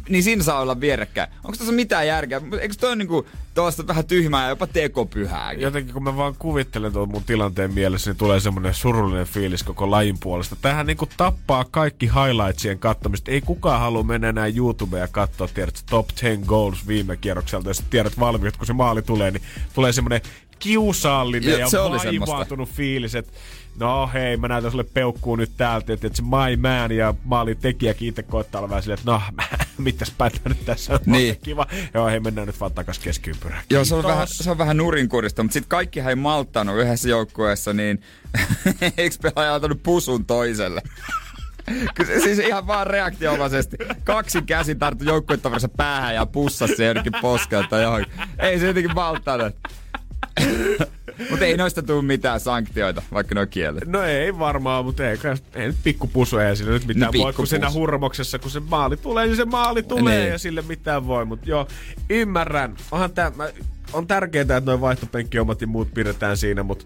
niin siinä saa olla vierekkäin. Onko tässä mitään järkeä? Eikö toi niinku tuollaista vähän tyhmää ja jopa tekopyhääkin? Jotenkin kun mä vaan kuvittelen tuon mun tilanteen mielessä, niin tulee semmoinen surullinen fiilis koko lajin puolesta. Tähän niinku tappaa kaikki highlightsien kattomista. Ei kukaan halua mennä enää YouTubeen ja katsoa, tiedät, top 10 goals viime kierrokselta. Jos tiedät valmiit, kun se maali tulee, niin tulee semmoinen kiusallinen ja se semmoista. vaivautunut fiilis, että no hei, mä näytän sulle peukkuun nyt täältä, että, se my man ja maalin tekijäkin itse koittaa olla vähän silleen, että no, [laughs] mitäs päitä nyt tässä on Niin. kiva. Joo, hei, mennään nyt vaan takas keskiympyrään. Joo, se on, vähän, se on vähän nurinkurista, mutta sitten kaikki ei malttanut yhdessä joukkueessa, niin [laughs] eikö pelaaja antanut pusun toiselle? [laughs] Siis ihan vaan reaktiomaisesti. Kaksi käsin tarttu joukkuetoverinsa päähän ja pussasi se jonnekin poskelta johonkin. Ei se jotenkin malttanut. Mutta ei noista tule mitään sanktioita, vaikka ne on kielletty. No ei varmaan, mutta ei, ei nyt pikkupusu ei sille nyt mitään No no, voi, kun siinä hurmoksessa, kun se maali tulee, niin se maali tulee Niin. ja sille mitään voi. Mutta joo, ymmärrän. Onhan tää, mä, on tärkeää, että noin vaihtopenkkiomat ja muut pidetään siinä, mutta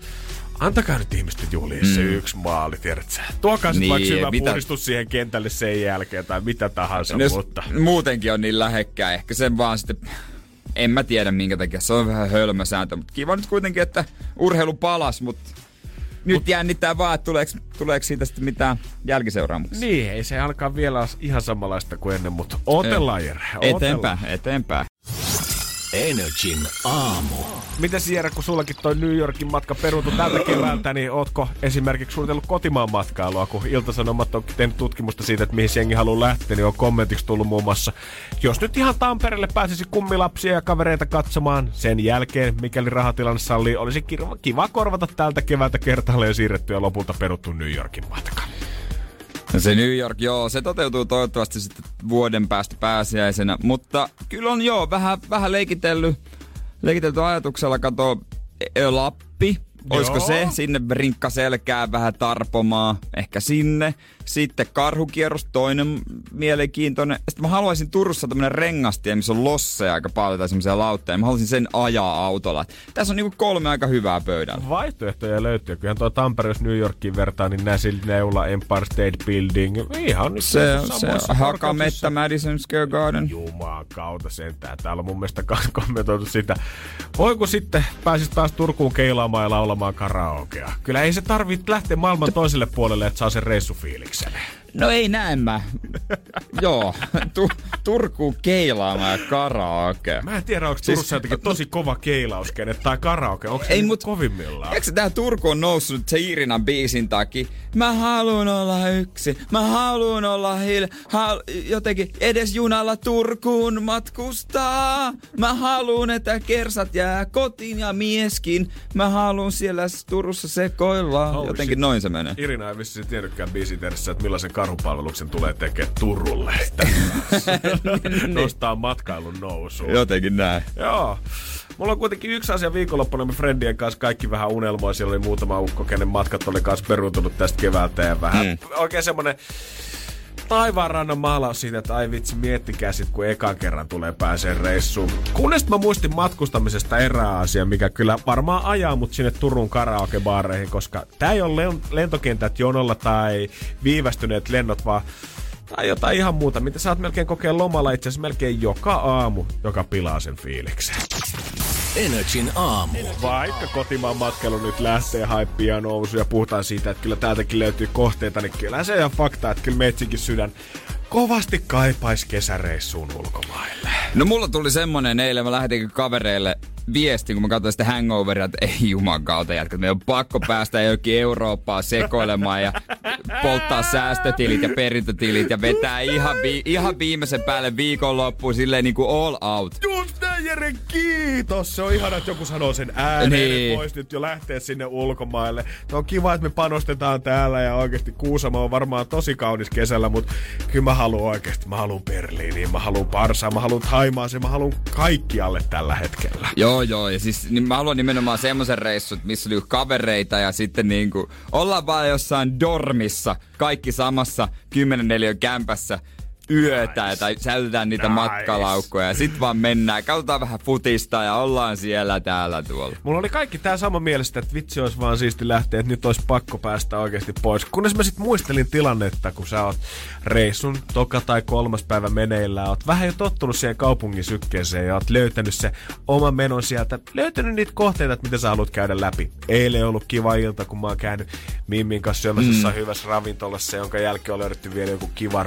antakaa nyt ihmisten juhliin se yksi maali, tiedätkö? Tuokaa sitten Mm. Niin, vaikka hyvä mitä- puhdistus siihen kentälle sen jälkeen tai mitä tahansa, Jos mutta... muutenkin on niin lähekkäin, ehkä sen vaan sitten... En mä tiedä minkä takia, se on vähän hölmö sääntö, mutta kiva nyt kuitenkin, että urheilu palas, mutta nyt jännittää vaan, että tuleeko, tuleeko siitä sitten mitään jälkiseuraamuksia. Niin, ei se alkaa vielä ihan samanlaista kuin ennen, mutta otellaan. Eteenpäin, eteenpäin. Energin aamu. Mitäs Jere, kun sullakin toi New Yorkin matka peruutu tältä keväältä, niin ootko esimerkiksi suunnitellut kotimaan matkailua, kun Iltasanomat on tehnyt tutkimusta siitä, että mihin jengi haluaa lähteä, niin on kommentiksi tullut muun muassa, jos nyt ihan Tampereelle pääsisi kummilapsia ja kavereita katsomaan, sen jälkeen, mikäli rahatilanne sallii, olisi kiva, korvata tältä keväältä kertaalleen siirretty ja lopulta peruttu New Yorkin matka. No se New York, joo, se toteutuu toivottavasti sitten vuoden päästä pääsiäisenä, mutta kyllä on joo, vähän, vähän leikitellyt, leikitelty ajatuksella katsoa e- Lappi, Olisiko Joo. se? Sinne rinkka selkää vähän tarpomaa, ehkä sinne. Sitten karhukierros, toinen mielenkiintoinen. Sitten mä haluaisin Turussa tämmönen rengastie, missä on losseja aika paljon tai semmoisia lautteja. Mä haluaisin sen ajaa autolla. Tässä on niinku kolme aika hyvää pöydällä. Vaihtoehtoja löytyy. Kyllähän tuo Tampere, jos New Yorkiin vertaa, niin Näsil Neula, Empire State Building. Ihan nyt Se, se on korkeuksissa. Hakametta, Madison Square Garden. Jumaa kautta sentään. Täällä on mun mielestä [laughs] kommentoitu sitä. Voiko sitten pääsis taas Turkuun keilaamaan ja laulamaan karaokea? Kyllä ei se tarvitse lähteä maailman toiselle puolelle, että saa sen Näksykselle. No ei näin mä. [laughs] Joo, tu- Turkuun keilaamaan ja karaoke. Mä en tiedä, onko Siis- Turussa jotenkin tosi kova keilauskene tai karaoke. Onko se Ei, ei, mut- kovimmillaan? Eikö tää Turku on noussut se Irinan biisin takia? Mä haluun olla yksi, mä haluun olla hil... Hal, jotenkin edes junalla Turkuun matkustaa. Mä haluun, että kersat jää kotiin ja mieskin. Mä haluun siellä Turussa sekoilla. Oh, jotenkin shit. noin se menee. Irina ei vissiin tiennytkään biisin tehdessä, että millaisen karhupalveluksen tulee tekemään Turulle. [laughs] Nostaa matkailun nousuun. Jotenkin näin. Joo. Mulla on kuitenkin yksi asia viikonloppuna, me friendien kanssa kaikki vähän unelmoi. Siellä oli muutama ukko, kenen matkat oli kanssa peruuntunut tästä keväältä ja vähän mm. oikein semmonen taivaanrannan maalaus siitä, että ai vitsi, miettikää sit, kun ekan kerran tulee pääsee reissuun. Kunnes mä muistin matkustamisesta erää asia, mikä kyllä varmaan ajaa mut sinne Turun karaokebaareihin, koska tää ei ole len- lentokentät jonolla tai viivästyneet lennot, vaan tai jotain ihan muuta, mitä saat melkein kokea lomalla itse asiassa melkein joka aamu, joka pilaa sen fiiliksen. Energin aamu. Vaikka kotimaan matkailu nyt lähtee haippia nousu ja puhutaan siitä, että kyllä täältäkin löytyy kohteita, niin kyllä se on fakta, että kyllä meitsikin sydän kovasti kaipais kesäreissuun ulkomaille. No mulla tuli semmonen eilen, mä lähetin kavereille viestin, kun mä katsoin sitä hangoveria, että ei juman kautta jätkät, meidän on pakko päästä jokin Eurooppaan sekoilemaan ja polttaa säästötilit ja perintötilit ja vetää ihan, vi- ihan viimeisen päälle viikonloppuun silleen niin kuin all out. Just näin, Jere, kiitos! Se on ihana, että joku sanoo sen ääneen, Niin. voisi nyt jo lähteä sinne ulkomaille. No on kiva, että me panostetaan täällä ja oikeasti Kuusamo on varmaan tosi kaunis kesällä, mutta kyllä mä haluan oikeasti, mä haluan Berliiniin, mä haluan Parsaan, mä haluan Taimaaseen, mä haluan kaikkialle tällä hetkellä. Joo, joo, ja siis niin mä haluan nimenomaan semmoisen reissun, missä oli kavereita ja sitten niinku ollaan vaan jossain dormissa, kaikki samassa 10 neliön kämpässä yötä nice. tai säilytetään niitä Nice. matkalaukkoja ja sit vaan mennään, katsotaan vähän futista ja ollaan siellä täällä tuolla. Mulla oli kaikki tää sama mielestä, että vitsi olisi vaan siisti lähteä, että nyt olisi pakko päästä oikeasti pois. Kunnes mä sit muistelin tilannetta, kun sä oot reissun toka tai kolmas päivä meneillään, oot vähän jo tottunut siihen kaupungin sykkeeseen ja oot löytänyt se oman menon sieltä, löytänyt niitä kohteita, että mitä sä haluat käydä läpi. Eilen ollut kiva ilta, kun mä oon käynyt Mimmin kanssa syömässä mm. hyvässä ravintolassa, jonka jälkeen on löydetty vielä joku kiva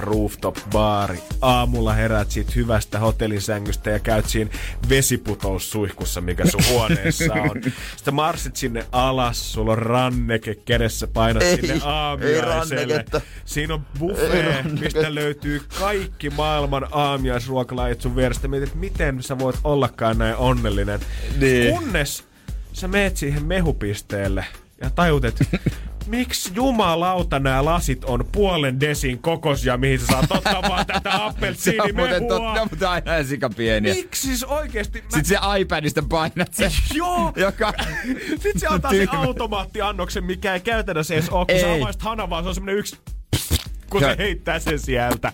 rooftop-baari. Aamulla heräät siitä hyvästä hotellisängystä ja käyt siinä vesiputoussuihkussa, mikä sun [laughs] huoneessa on. Sitten marssit sinne alas, sulla on ranneke kädessä, painat Ei, sinne ei aamiaiselle. ranneketta. Siinä on buffet, mistä löytyy kaikki maailman aamiaisruokalajit sun vierestä. Mietit, miten sä voit ollakaan näin onnellinen. Niin. Kunnes sä meet siihen mehupisteelle ja tajut, että [laughs] miksi jumalauta nämä lasit on puolen desin kokoisia, mihin sä saat ottaa vaan tätä [laughs] Se on appelsiinimehua. mutta aina sika pieniä. Miksi siis oikeesti? Mä... Sitten se iPadista painat sen. [laughs] Joo! Joka... Sitten se antaa sen automaattiannoksen, mikä ei käytännössä edes ole, kun sä Ei. avaisit hana, vaan se on semmonen yksi kun se heittää sen sieltä.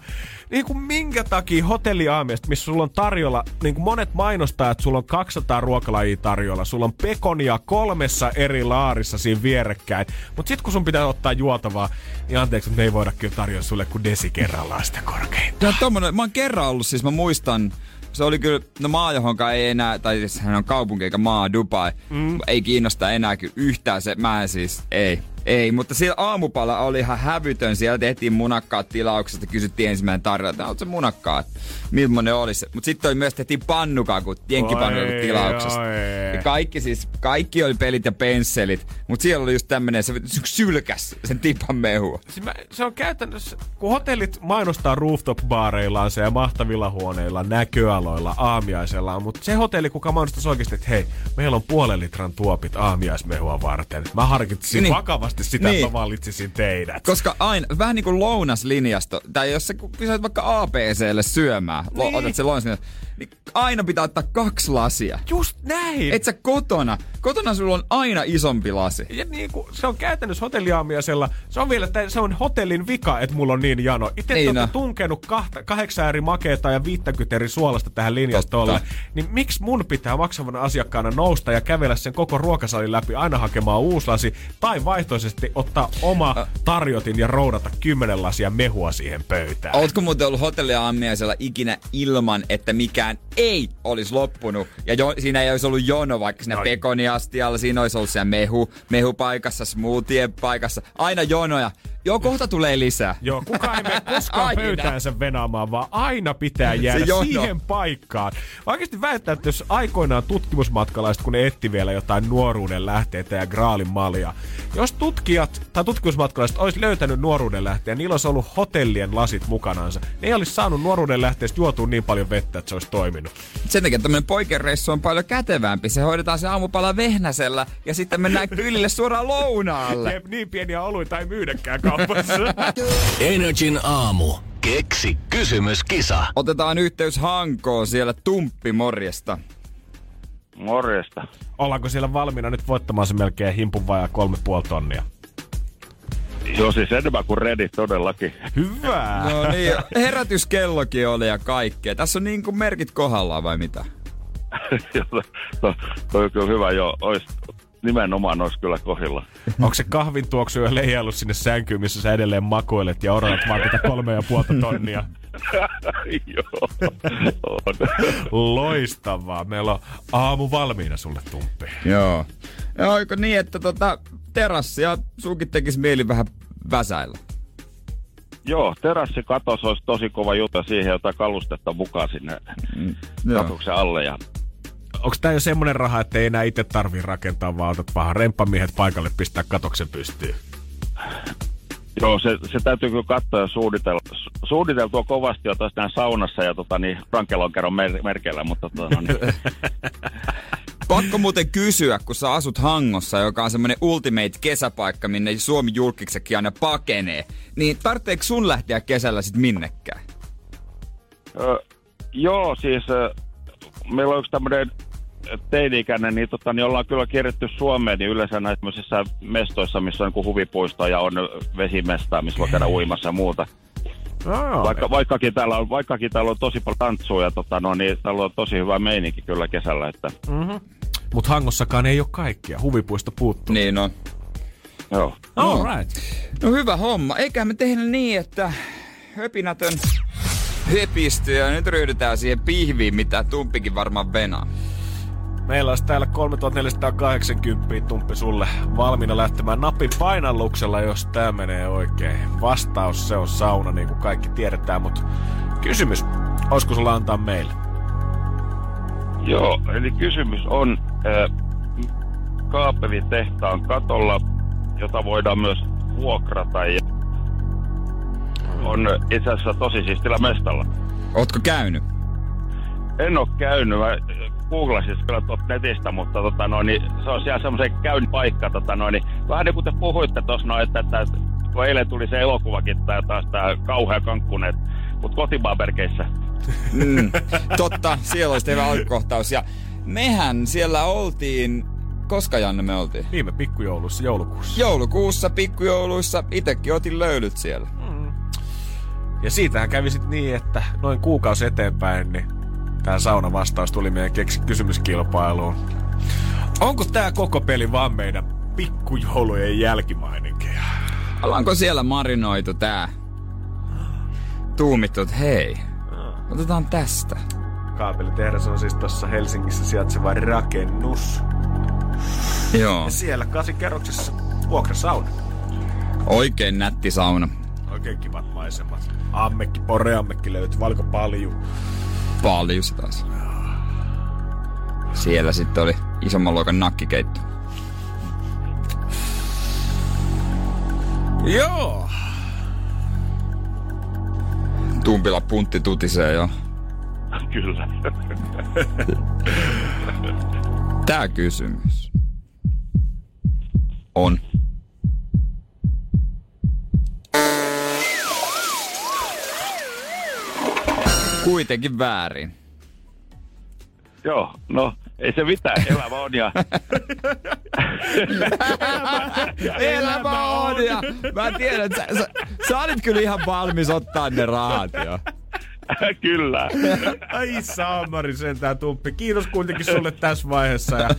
Niin kuin minkä takia hotelliaamiasta, missä sulla on tarjolla, niin kuin monet mainostaa, että sulla on 200 ruokalajia tarjolla, sulla on pekonia kolmessa eri laarissa siinä vierekkäin, mutta sitten kun sun pitää ottaa juotavaa, niin anteeksi, mutta me ei voida kyllä tarjota sulle kuin desi kerrallaan sitä korkeinta. Tämä on tommonen, mä oon kerran ollut, siis mä muistan, se oli kyllä, no maa johonka ei enää, tai siis hän on kaupunki eikä maa, Dubai, mm. ei kiinnosta enää kyllä yhtään se, mä en siis, ei. Ei, mutta siellä aamupala oli ihan hävytön. Siellä tehtiin munakkaat tilaukset ja kysyttiin ensimmäinen tarjolla, että ootko se munakkaat? Millainen olisi? Mutta sitten oli myös tehtiin pannukakut, jenkkipannukakut Oi, tilauksesta. oi. Ja kaikki siis, kaikki oli pelit ja pensselit. Mutta siellä oli just tämmönen, se sylkäs sen tipan mehua. Siis mä, se on käytännössä, kun hotellit mainostaa rooftop-baareillaan ja mahtavilla huoneilla, näköaloilla, aamiaisellaan, mutta se hotelli, kuka mainostaisi oikeasti, että hei, meillä on puolen litran tuopit aamiaismehua varten. Mä harkitsisin Niin. niin. Vakavasti sitä, Niin. että mä valitsisin teidät. Koska aina, vähän niin kuin lounaslinjasto, tai jos sä kysyt vaikka ABClle syömään, niin. Niin. otat se lounaslinjasto, niin aina pitää ottaa kaksi lasia. Just näin! Et sä kotona, kotona sulla on aina isompi lasi. Ja niin kuin, se on käytännössä hotelliaamiaisella. Se on vielä, että se on hotellin vika, että mulla on niin jano. Itse Niin niin olette tunkenut kahta, kahdeksan eri makeeta ja 50 eri suolasta tähän linjastolle. Niin miksi mun pitää maksavana asiakkaana nousta ja kävellä sen koko ruokasalin läpi aina hakemaan uusi lasi? Tai vaihtoisesti ottaa oma tarjotin ja roudata kymmenen lasia mehua siihen pöytään. Ootko muuten ollut hotelliaamiaisella ikinä ilman, että mikään ei olisi loppunut? Ja jo, siinä ei olisi ollut jono, vaikka siinä No. pekoniastialla, siinä olisi ollut siellä mehu, mehupaikassa, smoothie paikassa, aina jonoja. Joo, kohta tulee lisää. Joo, kukaan ei mene koskaan Aina. pöytäänsä venaamaan, vaan aina pitää jäädä siihen paikkaan. Oikeasti väittää, että jos aikoinaan tutkimusmatkalaiset, kun ne etti vielä jotain nuoruuden lähteitä ja graalin malja, jos tutkijat tai tutkimusmatkalaiset olisi löytänyt nuoruuden lähteen, niillä olisi ollut hotellien lasit mukanansa. Ne ei olisi saanut nuoruuden lähteestä juotua niin paljon vettä, että se olisi toiminut. Sen takia tämmönen poikereissu on paljon kätevämpi. Se hoidetaan se aamupala vehnäsellä ja sitten mennään kylille suoraan lounaalle. Jep, niin pieniä oluita ei myydäkään kaupassa. Energin aamu. Keksi kysymyskisa. Otetaan yhteys Hankoon siellä Tumppi morjesta. Morjesta. Ollaanko siellä valmiina nyt voittamaan se melkein himpun vajaa kolme puoli tonnia? Joo, siis enemmän kuin ready todellakin. Hyvä! No niin, herätyskellokin oli ja kaikkea. Tässä on niin kuin merkit kohdallaan vai mitä? [laughs] no, toi on kyllä hyvä, joo. Ois, nimenomaan olisi kyllä kohilla. Onko se kahvin tuoksu jo leijaillut sinne sänkyyn, missä sä edelleen makoilet ja odotat vaan tätä kolme ja puolta tonnia? [laughs] joo, on. Loistavaa. Meillä on aamu valmiina sulle, Tumppi. Joo. Ja oiko niin, että tota, terassia sunkin tekisi mieli vähän väsäillä? Joo, terassi katos olisi tosi kova juttu ja siihen jotain kalustetta mukaan sinne Joo. katuksen alle. Ja Onko tää jo semmonen raha, että ei enää itse tarvii rakentaa, vaan otat vaan remppamiehet paikalle pistää katoksen pystyyn? joo, se, se täytyy kyllä katsoa ja suunnitella. Su- Suunniteltua kovasti jo tuossa saunassa ja tota, niin, rankelonkeron mer- merkeillä, mutta tota, no, niin, [laughs] Pakko muuten kysyä, kun sä asut Hangossa, joka on semmonen ultimate kesäpaikka, minne Suomi julkiksekin aina pakenee. Niin tarvitseeko sun lähteä kesällä sit minnekään? Ö, joo, siis meillä on yksi tämmöinen teini-ikäinen, niin, tota, niin ollaan kyllä kierretty Suomeen, niin yleensä näissä mestoissa, missä on niin huvipuisto ja on vesimestaa, missä voi käydä uimassa ja muuta. No, Vaikka, vaikkakin, täällä on, vaikkakin täällä on tosi paljon tanssua ja tota, no, niin, täällä on tosi hyvä meininki kyllä kesällä. Että, Mut Hangossakaan ei ole kaikkia. Huvipuisto puuttuu. Niin on. joo. All right. No hyvä homma. Eikä me tehdä niin, että höpinätön höpistyy ja nyt ryhdytään siihen pihviin, mitä Tumpikin varmaan venaa. Meillä olisi täällä 3480 tumppi sulle valmiina lähtemään napin painalluksella, jos tää menee oikein. Vastaus se on sauna, niin kuin kaikki tiedetään, mutta kysymys, olisiko sulla antaa meille? Joo, eli kysymys on äh, kaapelitehtaan katolla, jota voidaan myös vuokrata ja on itse asiassa tosi siistillä mestalla. Ootko käynyt? En ole käynyt, mä googlasin kyllä tuot netistä, mutta tota, no, niin, se on siellä semmoisen käyn paikka. Tota, no, niin, vähän niin kuin te puhuitte tuossa, no, että, että, kun eilen tuli se elokuvakin, tai taas tämä kauhea kankkunen, mutta kotimaan merkeissä. Mm, totta, siellä olisi teidän alkukohtaus. Ja mehän siellä oltiin, koska Janne me oltiin? Viime pikkujoulussa, joulukuussa. Joulukuussa, pikkujouluissa, itekin otin löylyt siellä. Ja siitähän kävi sit niin, että noin kuukausi eteenpäin, niin tää sauna vastaus tuli meidän keksi kysymyskilpailuun. Onko tää koko peli vaan meidän pikkujoulujen jälkimaininkeja? Ollaanko siellä marinoitu tää? Tuumittu, että hei, otetaan tästä. Kaapelitehdas on siis tuossa Helsingissä sijaitseva rakennus. Joo, Ja siellä kasikerroksessa vuokrasauna. oikein nätti sauna. Oikein kivat maisemat. Ammekki, poreammekki löytyy, valko paljon. Paljon se taas. Siellä sitten oli isomman luokan nakkikeitto. Joo. Tumpila puntti tutisee jo. Kyllä. Tää kysymys on. Kuitenkin väärin. Joo, no ei se mitään, elämä on ja [laughs] Elämä on ja mä tiedän, että sä, sä, sä olit kyllä ihan valmis ottaa ne rahat jo. [laughs] kyllä. Ai saamari sentään tumppi. Kiitos kuitenkin sulle tässä vaiheessa ja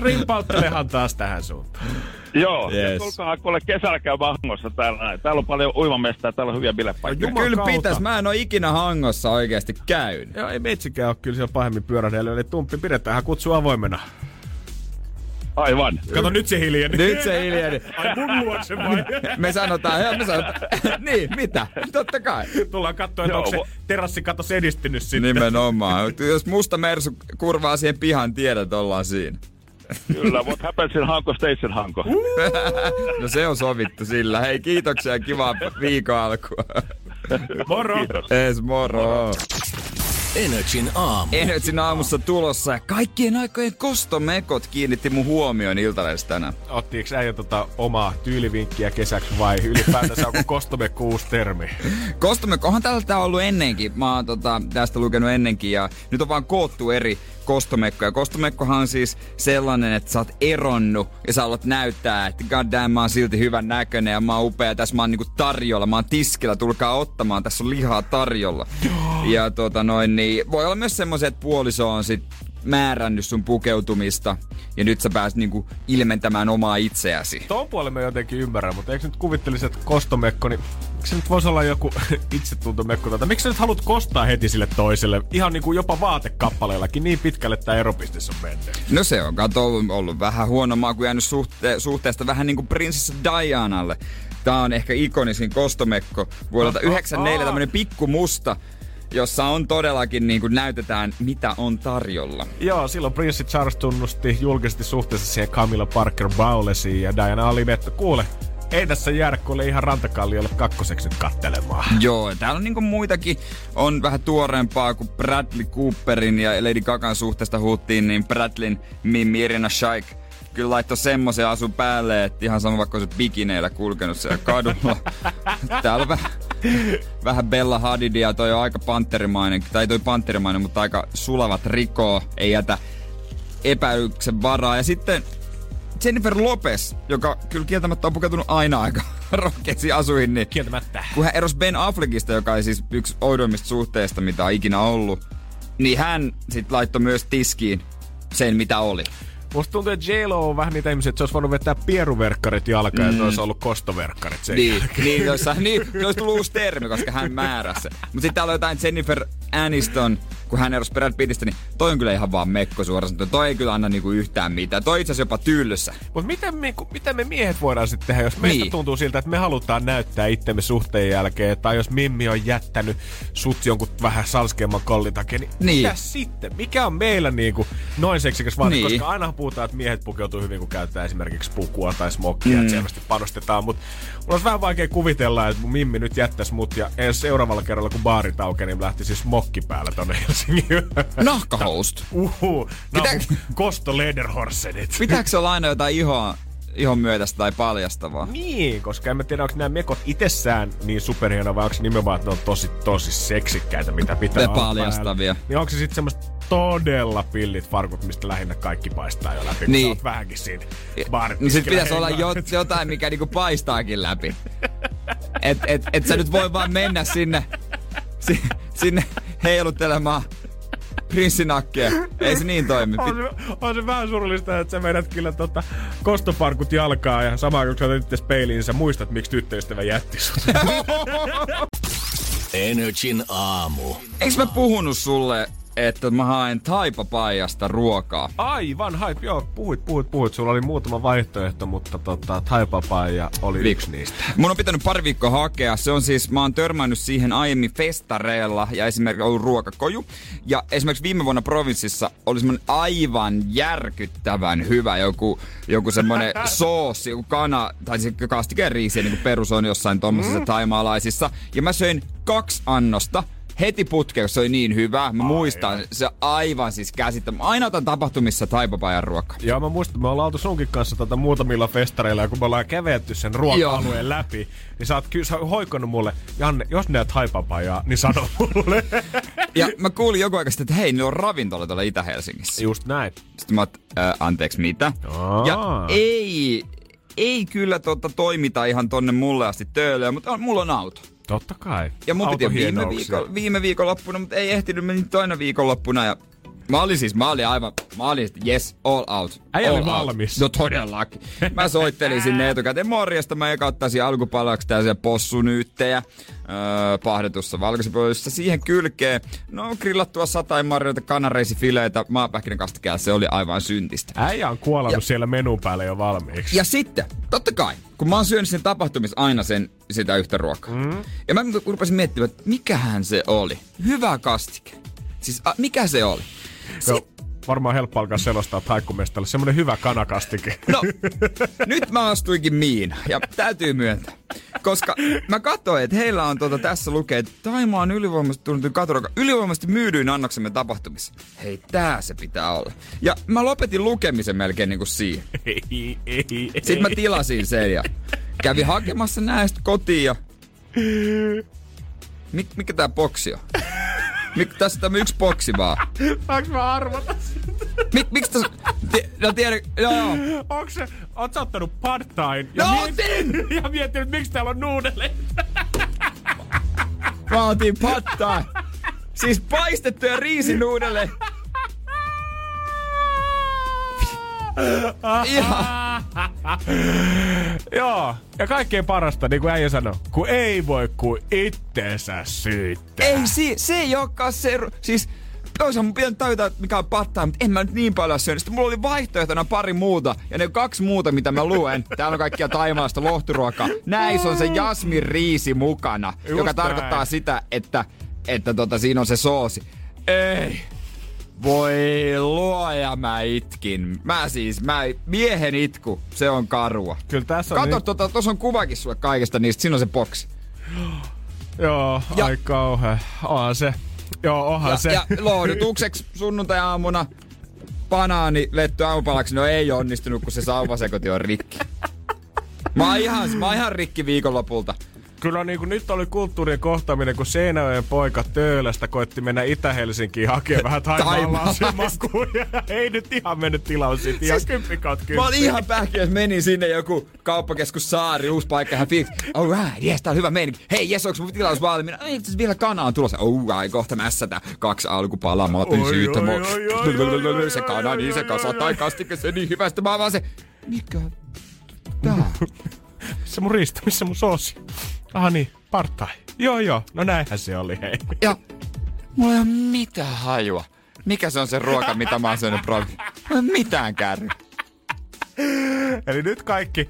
rimpauttelehan taas tähän suuntaan. Joo, Yes. yes. tulkahan kuule kesällä käy Hangossa täällä. Täällä on paljon uimamestaa, täällä on hyviä bilepaikkoja. Juman Kyllä pitäis, mä en oo ikinä Hangossa oikeasti käynyt. Joo, ei metsikään ole kyllä siellä pahemmin pyörähdellä, eli tumppi pidetäänhän kutsu avoimena. Aivan. Kato, nyt se hiljeni. Nyt se hiljeni. [laughs] Ai mun luokse vai? [laughs] Me sanotaan, hei, me sanotaan, [laughs] niin, mitä? Totta kai. Tullaan katsoa, että Joo, onko se terassikatossa edistynyt sitten. Nimenomaan. Jos musta mersu kurvaa siihen pihan, tiedät, ollaan siinä. Kyllä, what happens in Hanko stays in Hanko. [laughs] No se on sovittu sillä. Hei, kiitoksia ja kivaa viikon alkua. Moro! Kiitos. Es moro. Energin aamu. Energin aamussa tulossa ja kaikkien aikojen kostomekot kiinnitti mun huomioon iltalehdessä tänään. Ottiinko äijä tota omaa tyylivinkkiä kesäksi vai ylipäätänsä onko kostomekko uusi termi? Kostomekko, onhan tältä ollut ennenkin. Mä oon tota, tästä lukenut ennenkin ja nyt on vaan koottu eri kostomekkoja. Kostomekkohan on siis sellainen, että sä oot eronnut ja sä haluat näyttää, että god damn, mä oon silti hyvän näköinen ja mä oon upea. Tässä mä oon niinku tarjolla, mä oon tiskillä, tulkaa ottamaan, tässä on lihaa tarjolla. Ja tota noin, niin voi olla myös semmoisia, että puoliso on sit määrännyt sun pukeutumista ja nyt sä pääset niinku ilmentämään omaa itseäsi. Tuon puolen mä jotenkin ymmärrän, mutta eikö nyt kuvittelisi, että kostomekko, niin se nyt voisi olla joku [laughs] itsetuntomekko? Tota? Miksi sä nyt haluat kostaa heti sille toiselle? Ihan niin kuin jopa vaatekappaleellakin niin pitkälle tämä eropiste on mennyt. No se on kato ollut, ollut vähän huono maku jäänyt suhte- suhteesta vähän niin kuin prinsessa Dianalle. Tää on ehkä ikonisin kostomekko vuodelta 94, tämmönen pikku musta, jossa on todellakin niin kuin näytetään, mitä on tarjolla. Joo, silloin prinssi Charles tunnusti julkisesti suhteessa siihen Camilla Parker Bowlesiin ja Diana oli, että kuule, ei tässä jäädä kuule ihan rantakalliolle kakkoseksi nyt kattelemaan. Joo, ja täällä on niinku muitakin, on vähän tuoreempaa kuin Bradley Cooperin ja Lady Gagan suhteesta huuttiin, niin Bradleyn Mimmi Irina Shaik kyllä laittoi semmoisen asun päälle, että ihan sama vaikka olisi bikineillä kulkenut siellä kadulla. [laughs] Täällä on vähän, vähän Bella Hadidia, toi on aika panterimainen, tai toi panterimainen, mutta aika sulavat rikoo, ei jätä epäilyksen varaa. Ja sitten Jennifer Lopez, joka kyllä kieltämättä on pukeutunut aina aika [laughs] rohkeisiin asuihin, niin Kieltämättä. kun hän erosi Ben Affleckista, joka oli siis yksi oudoimmista suhteista, mitä on ikinä ollut, niin hän sitten laittoi myös tiskiin sen, mitä oli. Musta tuntuu, että J-Lo on vähän niitä ihmisiä, että se olisi voinut vetää pieruverkkarit jalkaan mm. ja se olisi ollut kostoverkkarit sen Niin, jälkeen. niin, jossa, niin, [laughs] se olisi tullut uusi termi, koska hän määräsi. Mutta sitten täällä on jotain Jennifer Aniston, kun hän erosi Brad Pittistä, niin toi on kyllä ihan vaan mekko suoraan sanottuna. Toi ei kyllä anna niinku yhtään mitään. Toi itse asiassa jopa tyllyssä. Mutta miten me, miten me miehet voidaan sitten tehdä, jos meistä Niin. tuntuu siltä, että me halutaan näyttää itsemme suhteen jälkeen, tai jos Mimmi on jättänyt sut jonkun vähän salskeamman kollin takia, niin, Niin. mitä sitten? Mikä on meillä niinku noin seksikäs vaate? Niin. Koska aina puhutaan, että miehet pukeutuu hyvin, kun käyttää esimerkiksi pukua tai smokkia, mm. että selvästi panostetaan, mutta mulla olisi vähän vaikea kuvitella, että mun Mimmi nyt jättäisi mut, ja ensi seuraavalla kerralla, kun baarit aukeaa, niin lähtisi smokki päällä tonne Helsingin. Nahkahoust. Uhu, no, Pitää- kosto Lederhorsenit. Pitääkö olla aina jotain ihoa, ihon myötästä tai paljastavaa? Niin, koska en mä tiedä, onko nämä mekot itsessään niin superhienoja vai onko nimenomaan, että ne on tosi, tosi seksikkäitä, mitä pitää olla paljastavia. Niin onko se sitten semmoista todella pillit farkut, mistä lähinnä kaikki paistaa jo läpi, kun Niin. oot vähänkin siinä baaritiskillä sit pitäisi olla jotain, mikä niinku paistaakin läpi. [laughs] Et, et, et sä nyt voi vaan mennä sinne, si, sinne heiluttelemaan prinssinakkeja. Ei se niin toimi. on se, on se vähän surullista, että sä vedät kyllä tota kostofarkut jalkaa ja samaan kun sä otat itse peiliin, niin sä muistat, miksi tyttöystävä jätti sut. [laughs] Energin aamu. Eikö mä puhunut sulle, että mä haen Taipapaijasta ruokaa? Aivan, hait, joo, puhuit, puhuit, puhuit. Sulla oli muutama vaihtoehto, mutta tota, Thai-papaija oli Viik- yksi niistä. Mun on pitänyt pari viikkoa hakea. Se on siis, mä oon törmännyt siihen aiemmin festareilla ja esimerkiksi ollut ruokakoju. Ja esimerkiksi viime vuonna provinssissa oli semmonen aivan järkyttävän hyvä joku, joku semmonen [laughs] soossi, joku kana, tai se kastikeen riisiä, niin kuin perus on jossain tommosissa mm. taimaalaisissa. Ja mä söin kaksi annosta. Heti putkeen, se oli niin hyvä. Mä muistan, se aivan siis käsittämättä. Aina otan tapahtumissa taipapajan ruokaa. Joo, mä muistan, me ollaan oltu sunkin kanssa tota muutamilla festareilla, ja kun me ollaan kävelty sen ruoka-alueen läpi, niin sä oot kyllä sä oot hoikonnut mulle, Janne, jos näet haipapajaa, niin sano mulle. [laughs] Ja mä kuulin joku aika sitten, että hei, niillä on ravintola tuolla Itä-Helsingissä. Just näin. Sitten mä oot, äh, anteeksi, mitä? Aa. Ja ei, ei kyllä tota toimita ihan tonne mulle asti töölöön, mutta on, mulla on auto. Totta kai. Ja mun piti viime, viikon, viime viikonloppuna, mutta ei ehtinyt meni toinen viikonloppuna ja Mä olin siis, mä olin aivan, mä olin, yes, all out. Äijä all oli out. valmis. No todellakin. Mä soittelin sinne etukäteen morjesta, mä eka ottaisin alkupalaksi tällaisia possunyyttejä öö, pahdetussa valkoisessa Siihen kylkeen, no grillattua sataimarjoita, kanareisifileitä, maapähkinän kastikää, se oli aivan syntistä. Äijä on kuolannut Ja- siellä menun päälle jo valmiiksi. Ja sitten, totta kai, kun mä oon syönyt sen tapahtumissa aina sen, sitä yhtä ruokaa. Mm. Ja mä rupesin miettimään, että mikähän se oli. Hyvä kastike. Siis a, mikä se oli? Joo, varmaan helppo alkaa selostaa taikkumestalle. Semmoinen hyvä kanakastike. No, nyt mä astuinkin miin ja täytyy myöntää. Koska mä katsoin, että heillä on tuota, tässä lukee, että Taimaan ylivoimaisesti tunnettu katuruoka ylivoimaisesti myydyin annoksemme tapahtumissa. Hei, tää se pitää olla. Ja mä lopetin lukemisen melkein niinku siihen. ei, ei, ei. Sitten mä tilasin sen ja kävin hakemassa näistä kotiin ja... Mik, mikä tää boksi on? Mik, tässä on tämmönen yksi boksi vaan. Saanko mä arvata? Mik, miksi tässä... Ti, no tiedä, joo joo. Onko se, oot sä ottanut thaiin ja, No miet- [laughs] ja miettinyt, miksi täällä on nuudeleita? Mä otin pattaa. Siis paistettuja riisinuudelle. [laughs] Joo, ja kaikkein parasta, niin kuin äijä sanoi, kun ei voi kuin itteensä syyttää. Ei, si, se ei olekaan se... Siis Oishan mun pitänyt tajuta, että mikä on pattaa, mutta en mä nyt niin paljon syönyt. Sitten mulla oli vaihtoehtona pari muuta, ja ne kaksi muuta, mitä mä luen, [laughs] täällä on kaikkia taimaasta lohturuokaa. Näissä on se jasmin riisi mukana, Just joka tarkoittaa näin. sitä, että, että tota, siinä on se soosi. Ei. Voi luoja, mä itkin. Mä siis, mä, miehen itku, se on karua. Kyllä tässä on Kato, nyt- tota, tuossa on kuvakin sulle kaikesta niistä, siinä on se boksi. [gasps] Joo, Ja- ai kauhea. Onhan se. Joo, onhan Ja, se. ja lohdutukseksi sunnuntai-aamuna banaani letty aamupalaksi, no ei onnistunut, kun se sauvasekoti on rikki. [laughs] Mä oon ihan, mä oon ihan rikki viikonlopulta. Kyllä niin kuin nyt oli kulttuurien kohtaaminen, kun Seinäjoen poika Töölöstä koitti mennä Itä-Helsinkiin hakemaan vähän taimaalaisia Taimaalaista. makuja. Ei nyt ihan mennyt tilaus siitä. Ihan Siis kymppi. Mä olin ihan pähkiä, että menin sinne joku kauppakeskus Saari, uusi paikka, ihan fiilis. Alright, yes, tää on hyvä meininki. Hei, yes, onks mun tilaus valmiina? Ei, itse vielä kana on tulossa. Oh, ai, kohta mässätä. Kaksi alkupalaa, mä otin oi, Se kana, niin se kasa tai kastike, se niin hyvästä. Mä vaan se, mikä tää? [laughs] Missä mun risto? Missä mun soosi? Aha niin, partai. Joo joo, no näinhän se oli hei. Ja mulla ei ole mitään hajua. Mikä se on se ruoka, mitä mä oon syönyt provi? Mulla ei mitään kärry. Eli nyt kaikki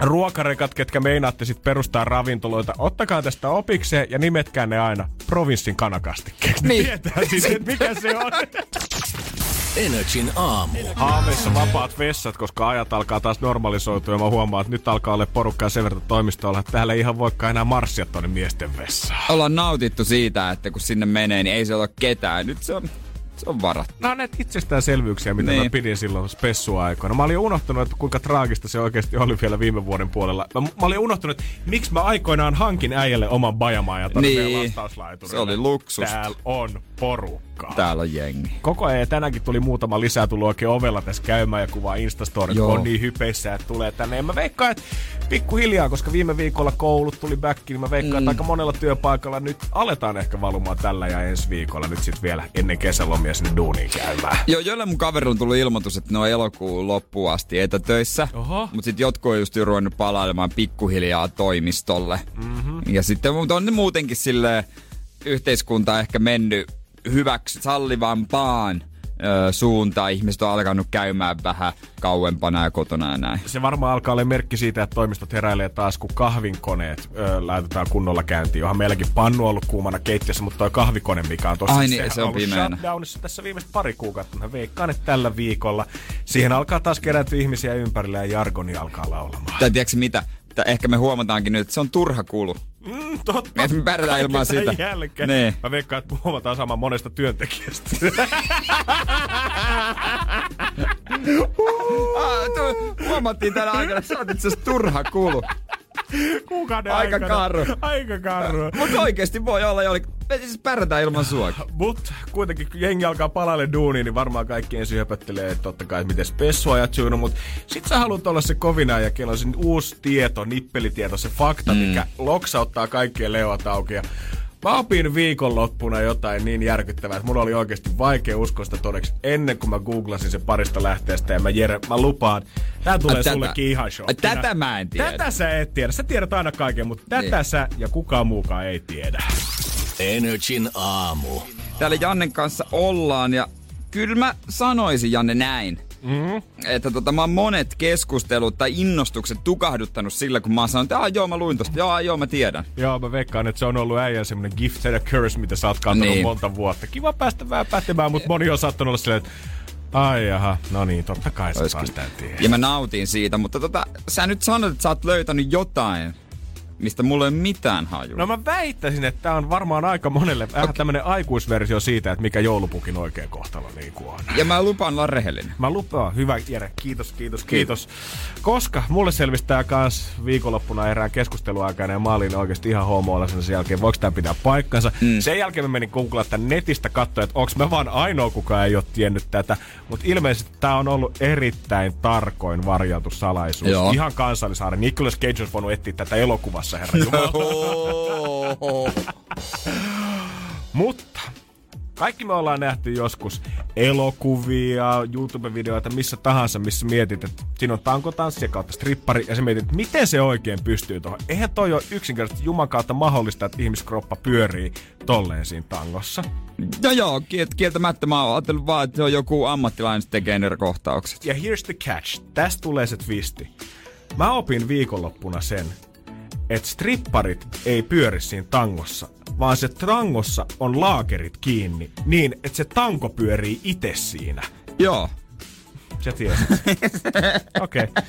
ruokarekat, ketkä meinaatte sit perustaa ravintoloita, ottakaa tästä opikseen ja nimetkää ne aina provinssin kanakastikkeeksi. Niin. Tietää siis, mikä se on. [laughs] Energin aamu. Haaveissa vapaat vessat, koska ajat alkaa taas normalisoitua ja mä huomaan, että nyt alkaa olla porukkaa sen verran toimistolla, että täällä ei ihan voikaan enää marssia tonne miesten vessaan. Ollaan nautittu siitä, että kun sinne menee, niin ei se ole ketään. Nyt se on, se on varattu. Nämä on näitä itsestäänselvyyksiä, mitä Niin. mä pidin silloin spessuaikoina. Mä olin unohtanut, että kuinka traagista se oikeasti oli vielä viime vuoden puolella. Mä, mä olin unohtanut, että miksi mä aikoinaan hankin äijälle oman bajamaan ja Niin. Se oli luksusta. Täällä on porukkaa. Täällä on jengi. Koko ajan ja tänäänkin tuli muutama lisää tullut oikein ovella tässä käymään ja kuvaa Instastorit, kun on niin hypeissä, että tulee tänne. Ja mä veikkaan, että pikkuhiljaa, koska viime viikolla koulut tuli back, niin mä veikkaan, mm. että aika monella työpaikalla nyt aletaan ehkä valumaan tällä ja ensi viikolla nyt sitten vielä ennen kesälomia sinne duuniin käymään. Joo, jolle mun kaverilla on tullut ilmoitus, että ne on elokuun loppuun asti etätöissä. Oho. Mutta sitten jotkut on just jo ruvennut palailemaan pikkuhiljaa toimistolle. Mm-hmm. Ja sitten mutta on ne muutenkin sille yhteiskunta ehkä mennyt hyväksi sallivampaan ö. Ihmiset on alkanut käymään vähän kauempana ja kotona ja näin. Se varmaan alkaa olla merkki siitä, että toimistot heräilee taas, kun kahvinkoneet ö, laitetaan kunnolla käyntiin. Onhan meilläkin pannu ollut kuumana keittiössä, mutta toi kahvikone, mikä on tossa Ai niin, se on pimeänä. shutdownissa tässä viimeiset pari kuukautta. Mä veikkaan, että tällä viikolla siihen alkaa taas kerääntyä ihmisiä ympärille ja jargoni alkaa laulamaan. Tai tiedätkö mitä? Tää ehkä me huomataankin nyt, että se on turha kulu. Mm, totta. Me pärjätään ilman sitä. Jälkeen. Niin. Mä veikkaan, että huomataan sama monesta työntekijästä. [laughs] [laughs] Ah, tu- huomattiin tänä aikana, että sä oot itse asiassa turha kulu. Kuukauden Aika karru. Aika karru. Mutta oikeesti voi olla jo, me siis pärjätään ilman sua. Mut kuitenkin kun jengi alkaa palaille duuniin, niin varmaan kaikki ensin höpöttelee, että totta kai miten spessua ja tyyny, mut sit sä haluat olla se kovina ja kello on uusi tieto, nippelitieto, se fakta, mm. mikä loksauttaa kaikkien leuat auki ja Mä opin viikonloppuna jotain niin järkyttävää, että mun oli oikeasti vaikea uskoa sitä todeksi ennen kuin mä googlasin se parista lähteestä. Ja mä, Jere, mä lupaan, tää tulee Ai, tätä- sullekin ihan shokkina. Ai, tätä mä en tiedä. Tätä sä et tiedä. Sä tiedät aina kaiken, mutta tätä Niin. sä ja kukaan muukaan ei tiedä. Energin aamu. Täällä Jannen kanssa ollaan ja kyllä mä sanoisin Janne näin. Mm-hmm. Että tota, mä oon monet keskustelut tai innostukset tukahduttanut sillä, kun mä oon sanonut, että "Aa, joo mä luin tosta, joo joo mä tiedän. Joo, mä veikkaan, että se on ollut äijän semmonen gift and a curse, mitä sä oot kantanut Niin. monta vuotta. Kiva päästä vähän pätemään, mutta moni on saattanut olla silleen, että ai jaha, no niin, totta kai tän tiedät. Ja mä nautin siitä, mutta tota, sä nyt sanot, että sä oot löytänyt jotain, mistä mulla ei ole mitään hajua. No mä väittäisin, että tää on varmaan aika monelle vähän okay. tämmönen aikuisversio siitä, että mikä joulupukin oikea kohtalo niin on. Ja mä lupaan olla rehellinen. Mä lupaan, hyvä Jere, kiitos, kiitos, kiitos. Koska mulle selvisi tää kans viikonloppuna erään keskusteluaikana ja mä olin oikeasti ihan homoilla sen jälkeen, voiko tää pitää paikkansa. Mm. Sen jälkeen mä menin googlaa tän netistä katsoa, että onks mä vaan ainoa, kuka ei ole tiennyt tätä. Mutta ilmeisesti tää on ollut erittäin tarkoin varjeltu salaisuus. Joo. Ihan kansallisaari. Nicolas Cage olisi voinut etsiä tätä elokuvassa, herra Jumala. Mutta kaikki me ollaan nähty joskus elokuvia, YouTube-videoita, missä tahansa, missä mietit, että siinä on tankotanssia kautta strippari, ja sä mietit, että miten se oikein pystyy tuohon. Eihän toi ole yksinkertaisesti Juman kautta mahdollista, että ihmiskroppa pyörii tolleen siinä tangossa. No joo, kiel- kieltämättä mä oon ajatellut vaan, että se on joku ammattilainen, se tekee ne kohtaukset. Ja here's the catch. Tästä tulee se twisti. Mä opin viikonloppuna sen, että stripparit ei pyöri siinä tangossa, vaan se tangossa on laakerit kiinni niin, että se tanko pyörii itse siinä. Joo. Sä tiesit. [laughs] Okei. Okay.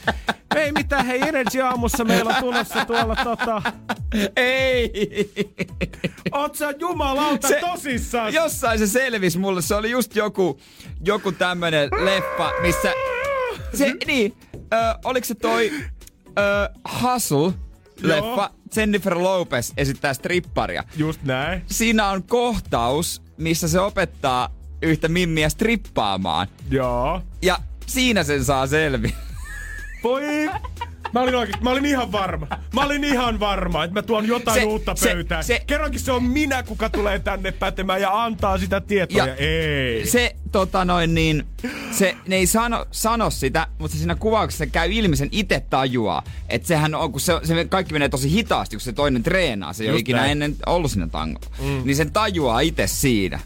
Ei mitään, hei Energy aamussa meillä on tulossa tuolla tota... Ei! Oot sä jumalauta Se- tosissaan? Jossain se selvisi mulle, se oli just joku, joku tämmönen leffa, missä... Se, niin, ö, oliko se toi ö, Hustle leffa, Jennifer Lopez esittää stripparia. Just näin. Siinä on kohtaus, missä se opettaa yhtä mimmiä strippaamaan. Joo. Ja siinä sen saa selvi. Voi... Mä olin oikeesti, mä olin ihan varma. Mä olin ihan varma, että mä tuon jotain Se- uutta pöytään. se- Se, Kerrankin se on minä, kuka tulee tänne pätemään ja antaa sitä tietoa. Ja ei. Se, tota noin niin, se, ne ei sano, sano sitä, mutta siinä kuvauksessa käy ilmi sen itse tajuaa. Että sehän on, kun se, se kaikki menee tosi hitaasti, kun se toinen treenaa. Se ei ole ikinä näin. ennen ollut sinne tangolla. Mm. Niin sen tajuaa itse siinä.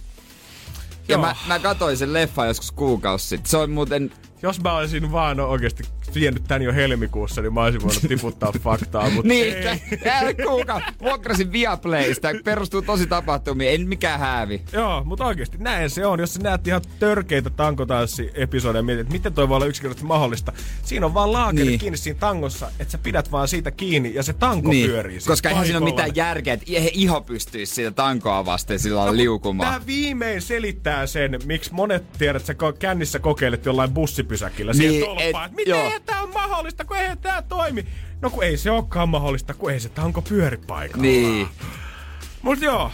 Ja Joo. mä, mä katsoin sen leffa joskus kuukausi sitten. Se on muuten... Jos mä olisin vaan oikeasti tiennyt tän jo helmikuussa, niin mä olisin voinut tiputtaa [laughs] faktaa, mutta Niin, ei. tää kuukausi. Vuokrasin Viaplaysta. Perustuu tosi tapahtumiin. Ei mikään häävi. Joo, mutta oikeasti näin se on. Jos sä näet ihan törkeitä tankotanssi-episodeja ja mietit, että miten toi voi olla yksinkertaisesti mahdollista. Siinä on vaan laakeri Niin. kiinni siinä tangossa, että sä pidät vaan siitä kiinni ja se tanko Niin, pyörii. siinä koska eihän siinä ole mitään järkeä, että iho pystyisi siitä tankoa vasten sillä lailla liukumaan. Tämä viimein selittää sen, miksi monet tiedät, että sä kännissä kokeilet jollain bussipysäkillä niin, siihen tolppaan. et- Et, miten joo. Eihän tää on mahdollista, kun eihän tää toimi. No kun ei se olekaan mahdollista, kun ei se tanko pyöri paikalla. Niin. Mut joo.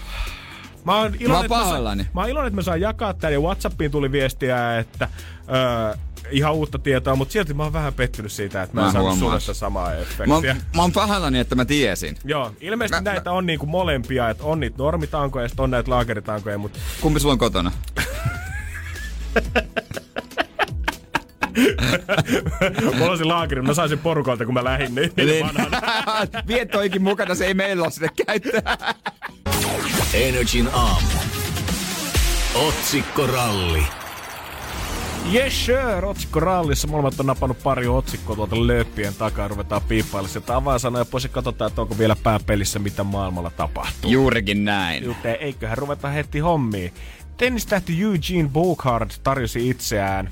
Mä oon Mä iloinen, oon että mä, mä oon iloinen, että mä saan jakaa tän ja Whatsappiin tuli viestiä, että öö, ihan uutta tietoa, mutta silti mä oon vähän pettynyt siitä, että mä, Mä en saanut sulle sitä samaa Mä, efektiä. oon- mä oon pahoillani, että mä tiesin. Joo, ilmeisesti Mä- näitä on niinku molempia, että on niitä normitankoja ja sit on näitä laakeritankoja, mutta Kumpi sulla on kotona? [laughs] Mulla on se laakeri, mä sain sen porukalta, kun mä lähdin niin, niin vanhana. [laughs] Vie toikin mukana, se ei meillä ole sitä käyttää. Energin aamu. Otsikkoralli. Yes sir, otsikko rallissa. Molemmat on napannut pari otsikkoa tuolta lööppien takaa. Ruvetaan piippailla sieltä avainsanoja pois ja katsotaan, että onko vielä pääpelissä, mitä maailmalla tapahtuu. Juurikin näin. Joten eiköhän ruveta heti hommiin. Tennistähti Eugene Bouchard tarjosi itseään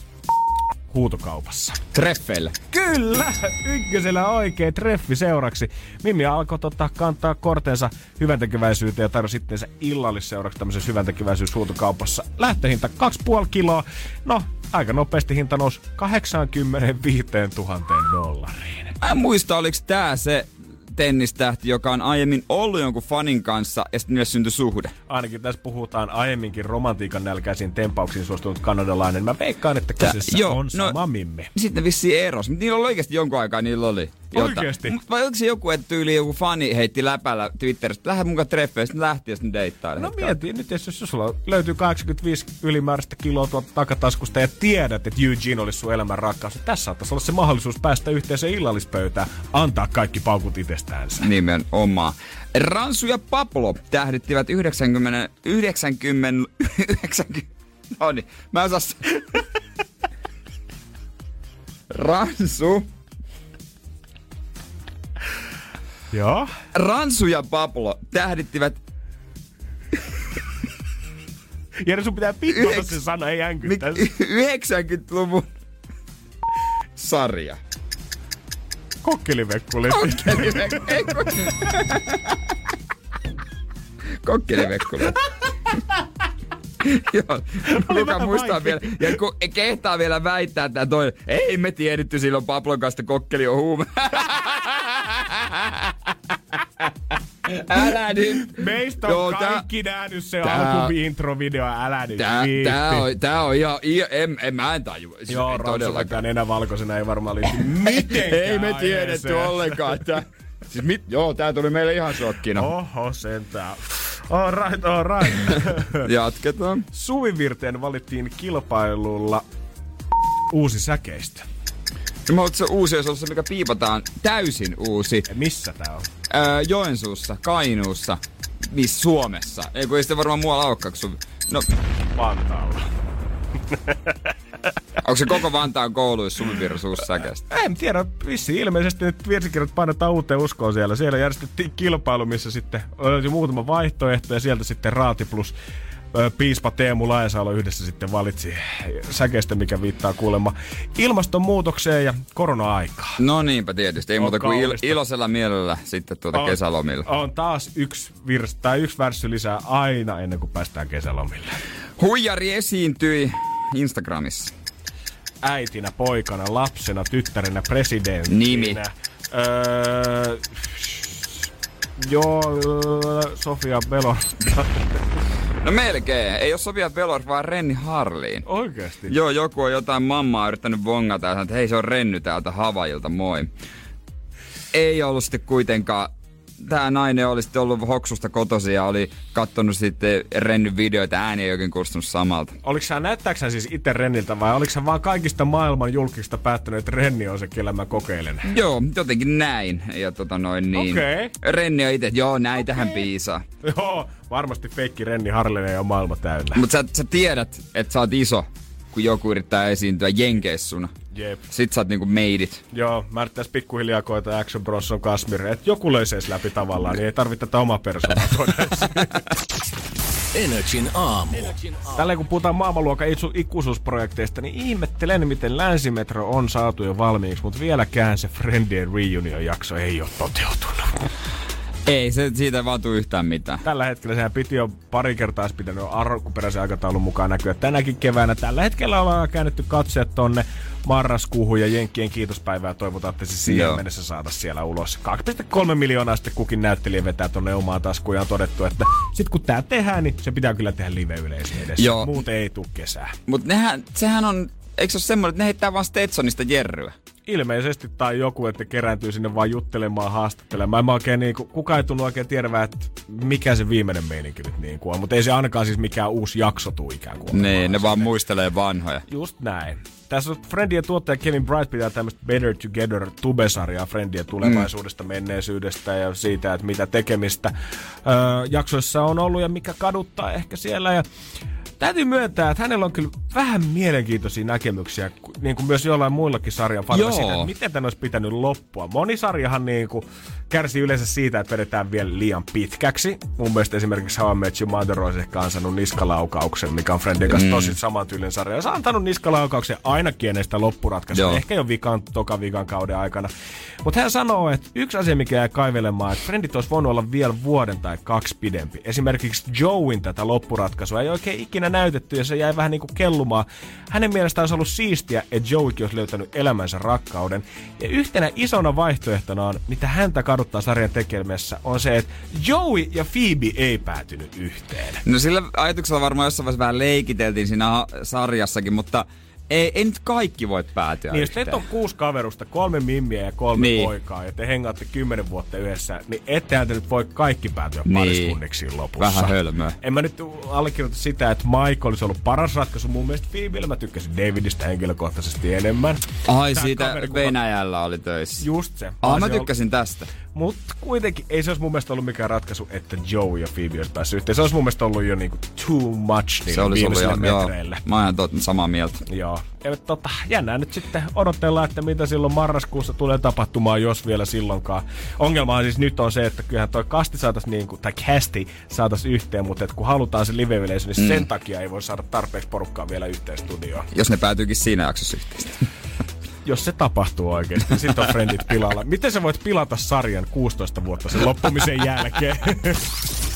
huutokaupassa. Treffeille. Kyllä! Ykkösellä oikein treffi seuraksi. Mimmi alkoi tota, kantaa kortensa hyväntekeväisyyteen ja tarjosi itteensä illallisseuraksi tämmöisessä hyväntekeväisyyshuutokaupassa. Lähtöhinta 2,5 kiloa. No, aika nopeasti hinta nousi 85 000 dollariin. Mä en muista, oliko tää se tennistähti, joka on aiemmin ollut jonkun fanin kanssa ja sitten niille syntyi suhde. Ainakin tässä puhutaan aiemminkin romantiikan nälkäisiin tempauksiin suostunut kanadalainen. Mä veikkaan, että kyseessä joo, on no- sama Mimmi. Sitten vissiin eros, mutta niillä oli oikeasti jonkun aikaa, niillä oli. Oikeesti? Mut Vai oliko se joku, että tyyli joku fani heitti läpällä Twitterissä, lähde mukaan treffeille, sitten lähti ja sitten deittaa. No mieti nyt, jos, jos sulla löytyy 85 ylimääräistä kiloa tuolta takataskusta ja tiedät, että Eugene olisi sun elämän rakkaus, niin tässä saattaisi olla se mahdollisuus päästä yhteiseen illallispöytään, antaa kaikki paukut itsestäänsä. Nimenomaan. Ransu ja Pablo tähdittivät 90, 90, 90, no niin, mä osas. [laughs] Ransu, Joo. Ransu ja Pablo tähdittivät Jere, sun pitää pitkota Yhdeks- se sana, ei änkyttää. 90-luvun sarja. Kokkelivekkuli. Kokkelivekkuli. [laughs] Joo, Luka vähän muistaa vielä, ja kun kehtaa vielä väittää tää toinen, ei me tiedetty silloin Pablon kanssa, kokkeli on huume. [laughs] Älä nyt. Meistä on Joo, tää- kaikki nähnyt se tää- alku-introvideo, älä nyt Tää, viitti. tää, on, tää on ihan, i- en, en, mä en tajua. Siis Joo, ransukakaan enää valkoisena ei varmaan liity mitenkään [laughs] Ei me tiedetty ollenkaan. Tää, siis mit, joo, tää tuli meille ihan shokkina. Oho, sentään. All right, all right. [laughs] Jatketaan. Suvivirteen valittiin kilpailulla uusi säkeistä. No, se uusi, jos on se, mikä piipataan, täysin uusi. Ja missä tää on? Öö, Joensuussa, Kainuussa, missä Suomessa. Ei kun ei sitä varmaan muualla olekaan. kun Su- no, Vantaalla. [laughs] onko se koko Vantaan kouluissa suvivirsuussäkeistä? En tiedä, vissi ilmeisesti nyt virsikirjat painetaan uuteen uskoon siellä. Siellä järjestettiin kilpailu, missä sitten oli muutama vaihtoehto ja sieltä sitten Raati plus piispa Teemu Laesalo yhdessä sitten valitsi säkeistä, mikä viittaa kuulemma ilmastonmuutokseen ja korona-aikaan. No niinpä tietysti. Ei On muuta kuin il- iloisella mielellä sitten tuota On- kesälomilla. On taas yksi, virs, tai yksi värssy lisää aina ennen kuin päästään kesälomille. Huijari esiintyi Instagramissa. Äitinä, poikana, lapsena, tyttärenä, presidenttinä. Nimi. Öö, joo, Sofia Belor. No melkein. Ei ole Sofia Velor, vaan Renni Harliin. Oikeesti? Joo, joku on jotain mammaa yrittänyt vongata ja sanoi, että hei se on Renny täältä Havajilta, moi. Ei ollut sitten kuitenkaan tämä nainen oli sitten ollut Hoksusta kotosi ja oli kattonut sitten Rennyn videoita, ääni ei oikein kuulostunut samalta. Oliko sä, näyttääkö sä siis itse Renniltä vai oliko sä vaan kaikista maailman julkista päättänyt, että Renni on se, kellä mä kokeilen? Joo, jotenkin näin. Ja tota noin niin. Okei. Renni on itse, joo, näitähän okay. piisaa. [laughs] Joo, varmasti feikki Renni Harlinen ja maailma täynnä. Mutta sä, sä tiedät, että sä oot iso, kun joku yrittää esiintyä jenkeissuna. Jep. Sit sä oot niinku made it. Joo, mä yrittäis pikkuhiljaa koita Action Bros on Kasmir, että joku löisi edes läpi tavallaan, niin ei tarvitse tätä omaa persoonaa. [laughs] Energin aamu. Tällä kun puhutaan maailmanluokan itsu- ikuisuusprojekteista, niin ihmettelen, miten Länsimetro on saatu jo valmiiksi, mutta vieläkään se Friendien Reunion-jakso ei ole toteutunut. Ei, se, siitä ei vaan tuu yhtään mitään. Tällä hetkellä sehän piti jo pari kertaa olisi pitänyt alkuperäisen aikataulun mukaan näkyä tänäkin keväänä. Tällä hetkellä ollaan käännetty katseet tonne marraskuuhun ja Jenkkien kiitospäivää toivotaan, että se siihen Joo. mennessä saada siellä ulos. 2,3 miljoonaa sitten kukin näyttelijä vetää tonne omaan taskuun ja on todettu, että sit kun tää tehdään, niin se pitää kyllä tehdä live-yleisön edessä. Joo. Muuten ei tuu kesää. Mut nehän, sehän on, eikö se ole semmoinen, että ne heittää vaan Stetsonista jerryä? Ilmeisesti tai joku, että kerääntyy sinne vaan juttelemaan, haastattelemaan. Mä oikein niinku, kukaan ei tunnu oikein tiedä, että mikä se viimeinen meininki nyt niin kuin on. Mutta ei se ainakaan siis mikään uusi jakso tuu ikään kuin. Niin, ne vaan muistelee vanhoja. Just näin. Tässä on Friendien tuottaja Kevin Bright pitää tämmöistä Better Together tubesarjaa Friendien tulevaisuudesta, mm. menneisyydestä ja siitä, että mitä tekemistä öö, jaksoissa on ollut ja mikä kaduttaa ehkä siellä. Ja täytyy myöntää, että hänellä on kyllä vähän mielenkiintoisia näkemyksiä, niin kuin myös jollain muillakin sarjan fanilla siitä, että miten tämän olisi pitänyt loppua. Moni sarjahan niin kuin kärsii yleensä siitä, että vedetään vielä liian pitkäksi. Mun mielestä esimerkiksi How I Met Your Mother olisi ehkä ansainnut niskalaukauksen, mikä on Friendien kanssa mm. tosi samantyylinen sarja. Ja se on antanut niskalaukauksen ainakin ennen sitä loppuratkaisua. Ehkä jo vikan, toka vikan kauden aikana. Mutta hän sanoo, että yksi asia, mikä jää kaivelemaan, että Friendit olisi voinut olla vielä vuoden tai kaksi pidempi. Esimerkiksi Joein tätä loppuratkaisua ei oikein ikinä näytetty ja se jäi vähän niin kuin kellumaan. Hänen mielestään olisi ollut siistiä, että Joeykin olisi löytänyt elämänsä rakkauden. Ja yhtenä isona vaihtoehtona on, mitä häntä kaduttaa sarjan tekemässä, on se, että Joey ja Phoebe ei päätynyt yhteen. No sillä ajatuksella varmaan jossain vaiheessa vähän leikiteltiin siinä sarjassakin, mutta ei, ei nyt kaikki voi päätyä Niin, jos teet yhteen. on kuusi kaverusta, kolme mimmiä ja kolme Niin. poikaa, ja te hengaatte kymmenen vuotta yhdessä, niin ettehän te nyt voi kaikki päätyä Niin. pariskunniksi lopussa. Vähän hölmöä. En mä nyt allekirjoita sitä, että Mike olisi ollut paras ratkaisu. Mun mielestä Phoebellä mä tykkäsin Davidista henkilökohtaisesti enemmän. Ai Tää siitä kaveri, kun Venäjällä oli töissä. Just se. Ah, mä tykkäsin tästä. Mutta kuitenkin ei se olisi mun mielestä ollut mikään ratkaisu, että Joe ja Phoebe olisi päässyt yhteen. Se olisi mun mielestä ollut jo niinku too much Se niin olisi ollut viimeisille joo, mä oon samaa mieltä. Joo. Ja tota, jännää nyt sitten odotella, että mitä silloin marraskuussa tulee tapahtumaan, jos vielä silloinkaan. Ongelmahan siis nyt on se, että kyllähän toi kasti saatas niin kuin, tai casti saatas yhteen, mutta et kun halutaan se live niin mm. sen takia ei voi saada tarpeeksi porukkaa vielä yhteen studioon. Jos ne päätyykin siinä jaksossa yhteistä. [laughs] Jos se tapahtuu oikeasti, niin sitten on friendit pilalla. Miten sä voit pilata sarjan 16 vuotta sen loppumisen jälkeen?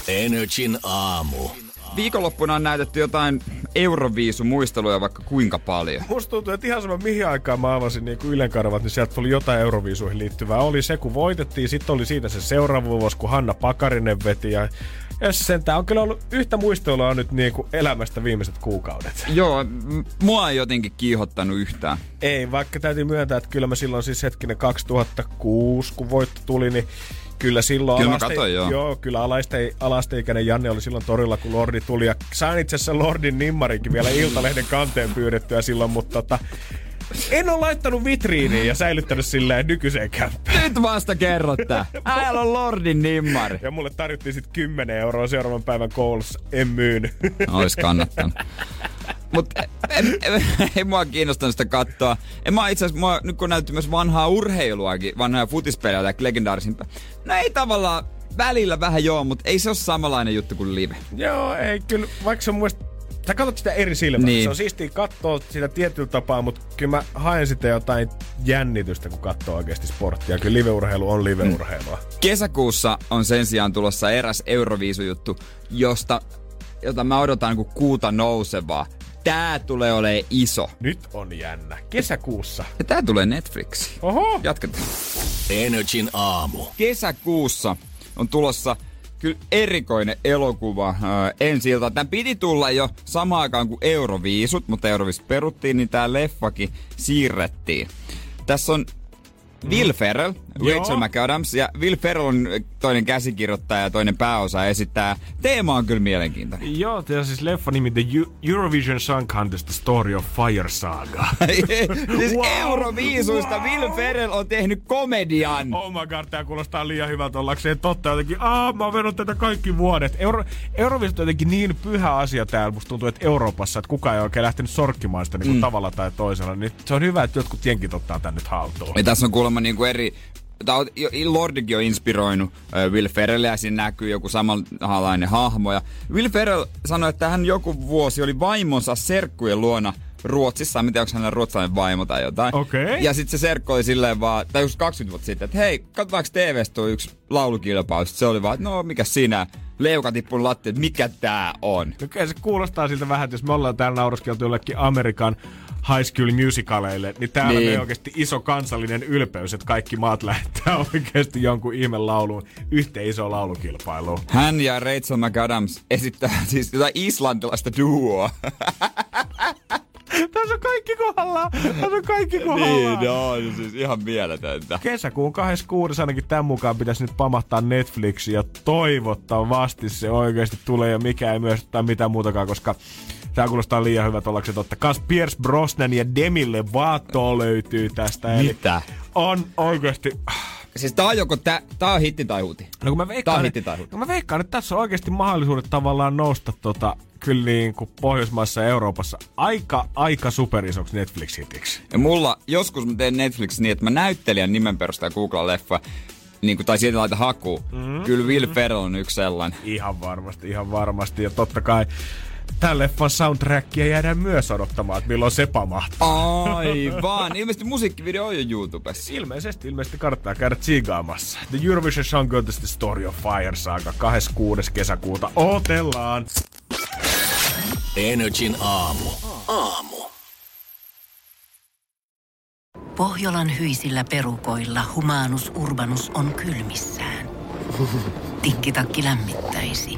Energin aamu. Viikonloppuna on näytetty jotain Euroviisu-muisteluja vaikka kuinka paljon. Musta tuntuu, että ihan sama mihin aikaan mä avasin niin Ylen kanavat, niin sieltä tuli jotain Euroviisuihin liittyvää. Oli se, kun voitettiin, sitten oli siitä se seuraava vuosi, kun Hanna Pakarinen veti. Ja, ja sentään on kyllä ollut yhtä muistelua nyt niin kuin elämästä viimeiset kuukaudet. Joo, mua ei jotenkin kiihottanut yhtään. Ei, vaikka täytyy myöntää, että kyllä mä silloin siis hetkinen 2006, kun voitto tuli, niin Kyllä silloin Kyllä alaste- katsoin, joo. joo. kyllä alaste- alasteikäinen Janne oli silloin torilla, kun Lordi tuli. Ja sain itse asiassa Lordin nimmarinkin vielä Iltalehden kanteen pyydettyä silloin, mutta tota, en ole laittanut vitriiniin ja säilyttänyt silleen nykyiseen kämppään. Nyt vasta kerrot tää. Äällä on Lordin nimmari. Ja mulle tarjottiin sitten 10 euroa seuraavan päivän koulussa. En myynyt. Ois kannattanut. Mut ei, ei mua kiinnostanut sitä katsoa. En mä itse asiassa, nyt kun näytti myös vanhaa urheiluakin, vanhaa futispelejä tai legendaarisimpaa. No ei tavallaan, välillä vähän joo, mutta ei se ole samanlainen juttu kuin live. Joo, ei kyllä, vaikka se on mielestä Sä katsot sitä eri silmällä. Niin. Se on siistiä katsoa sitä tietyllä tapaa, mutta kyllä mä haen sitten jotain jännitystä, kun katsoo oikeasti sporttia. Kyllä liveurheilu on liveurheilua. Kesäkuussa on sen sijaan tulossa eräs Euroviisujuttu, josta, jota mä odotan kuin kuuta nousevaa. Tää tulee olemaan iso. Nyt on jännä. Kesäkuussa. Ja tää tulee Netflixiin. Oho! Jatketaan. Energin aamu. kesäkuussa on tulossa kyllä erikoinen elokuva äh, ensi ilta. Tämän piti tulla jo samaan aikaan kuin Euroviisut, mutta Euroviisut peruttiin, niin tämä leffakin siirrettiin. Tässä on Will Ferrell. Rachel McAdams ja Will Ferrell on toinen käsikirjoittaja ja toinen pääosa esittää. Teema on kyllä mielenkiintoinen. [laughs] Joo, tämä on siis leffa nimi The Eu- Eurovision Song Contest The Story of Fire Saga. [laughs] siis Wow. Euroviisuista Will Ferrell on tehnyt komedian. Oh my god, tää kuulostaa liian hyvältä ollakseen totta. Jotenkin, aah, mä oon tätä kaikki vuodet. Euro, Euroviisut on jotenkin niin pyhä asia täällä, musta tuntuu, että Euroopassa, että kukaan ei oikein lähtenyt sorkkimaan sitä niin kuin mm. tavalla tai toisella. Niin se on hyvä, että jotkut jenkit ottaa tän nyt haltuun. Ja tässä on kuulemma niinku eri... Lordikin on inspiroinut Will Ferrellia ja siinä näkyy joku samanlainen hahmo. Ja Will Ferrell sanoi, että hän joku vuosi oli vaimonsa serkkujen luona Ruotsissa. Tiedä, onko hänellä ruotsalainen vaimo tai jotain. Okei. Ja sitten se serkku oli silleen vaan, tai just 20 vuotta sitten, että hei, katsotaanko TVstä tuo yksi laulukilpaus. Sit Se oli vaan, että no mikä sinä? Leuka tippunut lattia, että mikä tää on? No kyllä se kuulostaa siltä vähän, että jos me ollaan täällä nauraskeltu jollekin Amerikan High School Musicaleille, niin täällä Niin. on oikeasti iso kansallinen ylpeys, että kaikki maat lähettää [laughs] oikeasti jonkun ihme lauluun yhteen iso laulukilpailuun. Hän ja Rachel McAdams esittää siis jotain islantilaista duoa. [laughs] Tässä on kaikki kohdallaan! Tässä on kaikki kohdallaan! niin, no, on siis ihan mieletöntä. Kesäkuun 26. ainakin tämän mukaan pitäisi nyt pamahtaa Netflix ja toivottavasti se oikeasti tulee ja mikä ei myös tai mitään muutakaan, koska Tää kuulostaa liian hyvät ollakseen totta. Kas Pierce Brosnan ja Demille Vaatto löytyy tästä. Mitä? on oikeasti... Siis tää on joko tää, tää on hitti tai huti. No kun mä Tää on veikkaan, hitti tai huti. no mä veikkaan, että tässä on oikeasti mahdollisuudet tavallaan nousta tota, kyllä niin kuin Pohjoismaissa ja Euroopassa aika, aika superisoksi Netflix-hitiksi. Ja mulla, joskus mä teen Netflix niin, että mä näyttelijän nimen perusteella googlaan leffa, niin kuin, tai siitä laita haku. Mm-hmm. Kyllä Will Ferrell on yksi sellainen. Ihan varmasti, ihan varmasti. Ja totta kai tämän leffan soundtrackia jäädään myös odottamaan, että milloin se pamahtaa. Aivan. Ilmeisesti musiikkivideo on jo YouTubessa. Ilmeisesti, ilmeisesti kannattaa käydä tsiigaamassa. The Eurovision Song Contest The Story of Fire Saga 26. kesäkuuta. Otellaan! Energin aamu. Aamu. Pohjolan hyisillä perukoilla humanus urbanus on kylmissään. Tikkitakki lämmittäisi.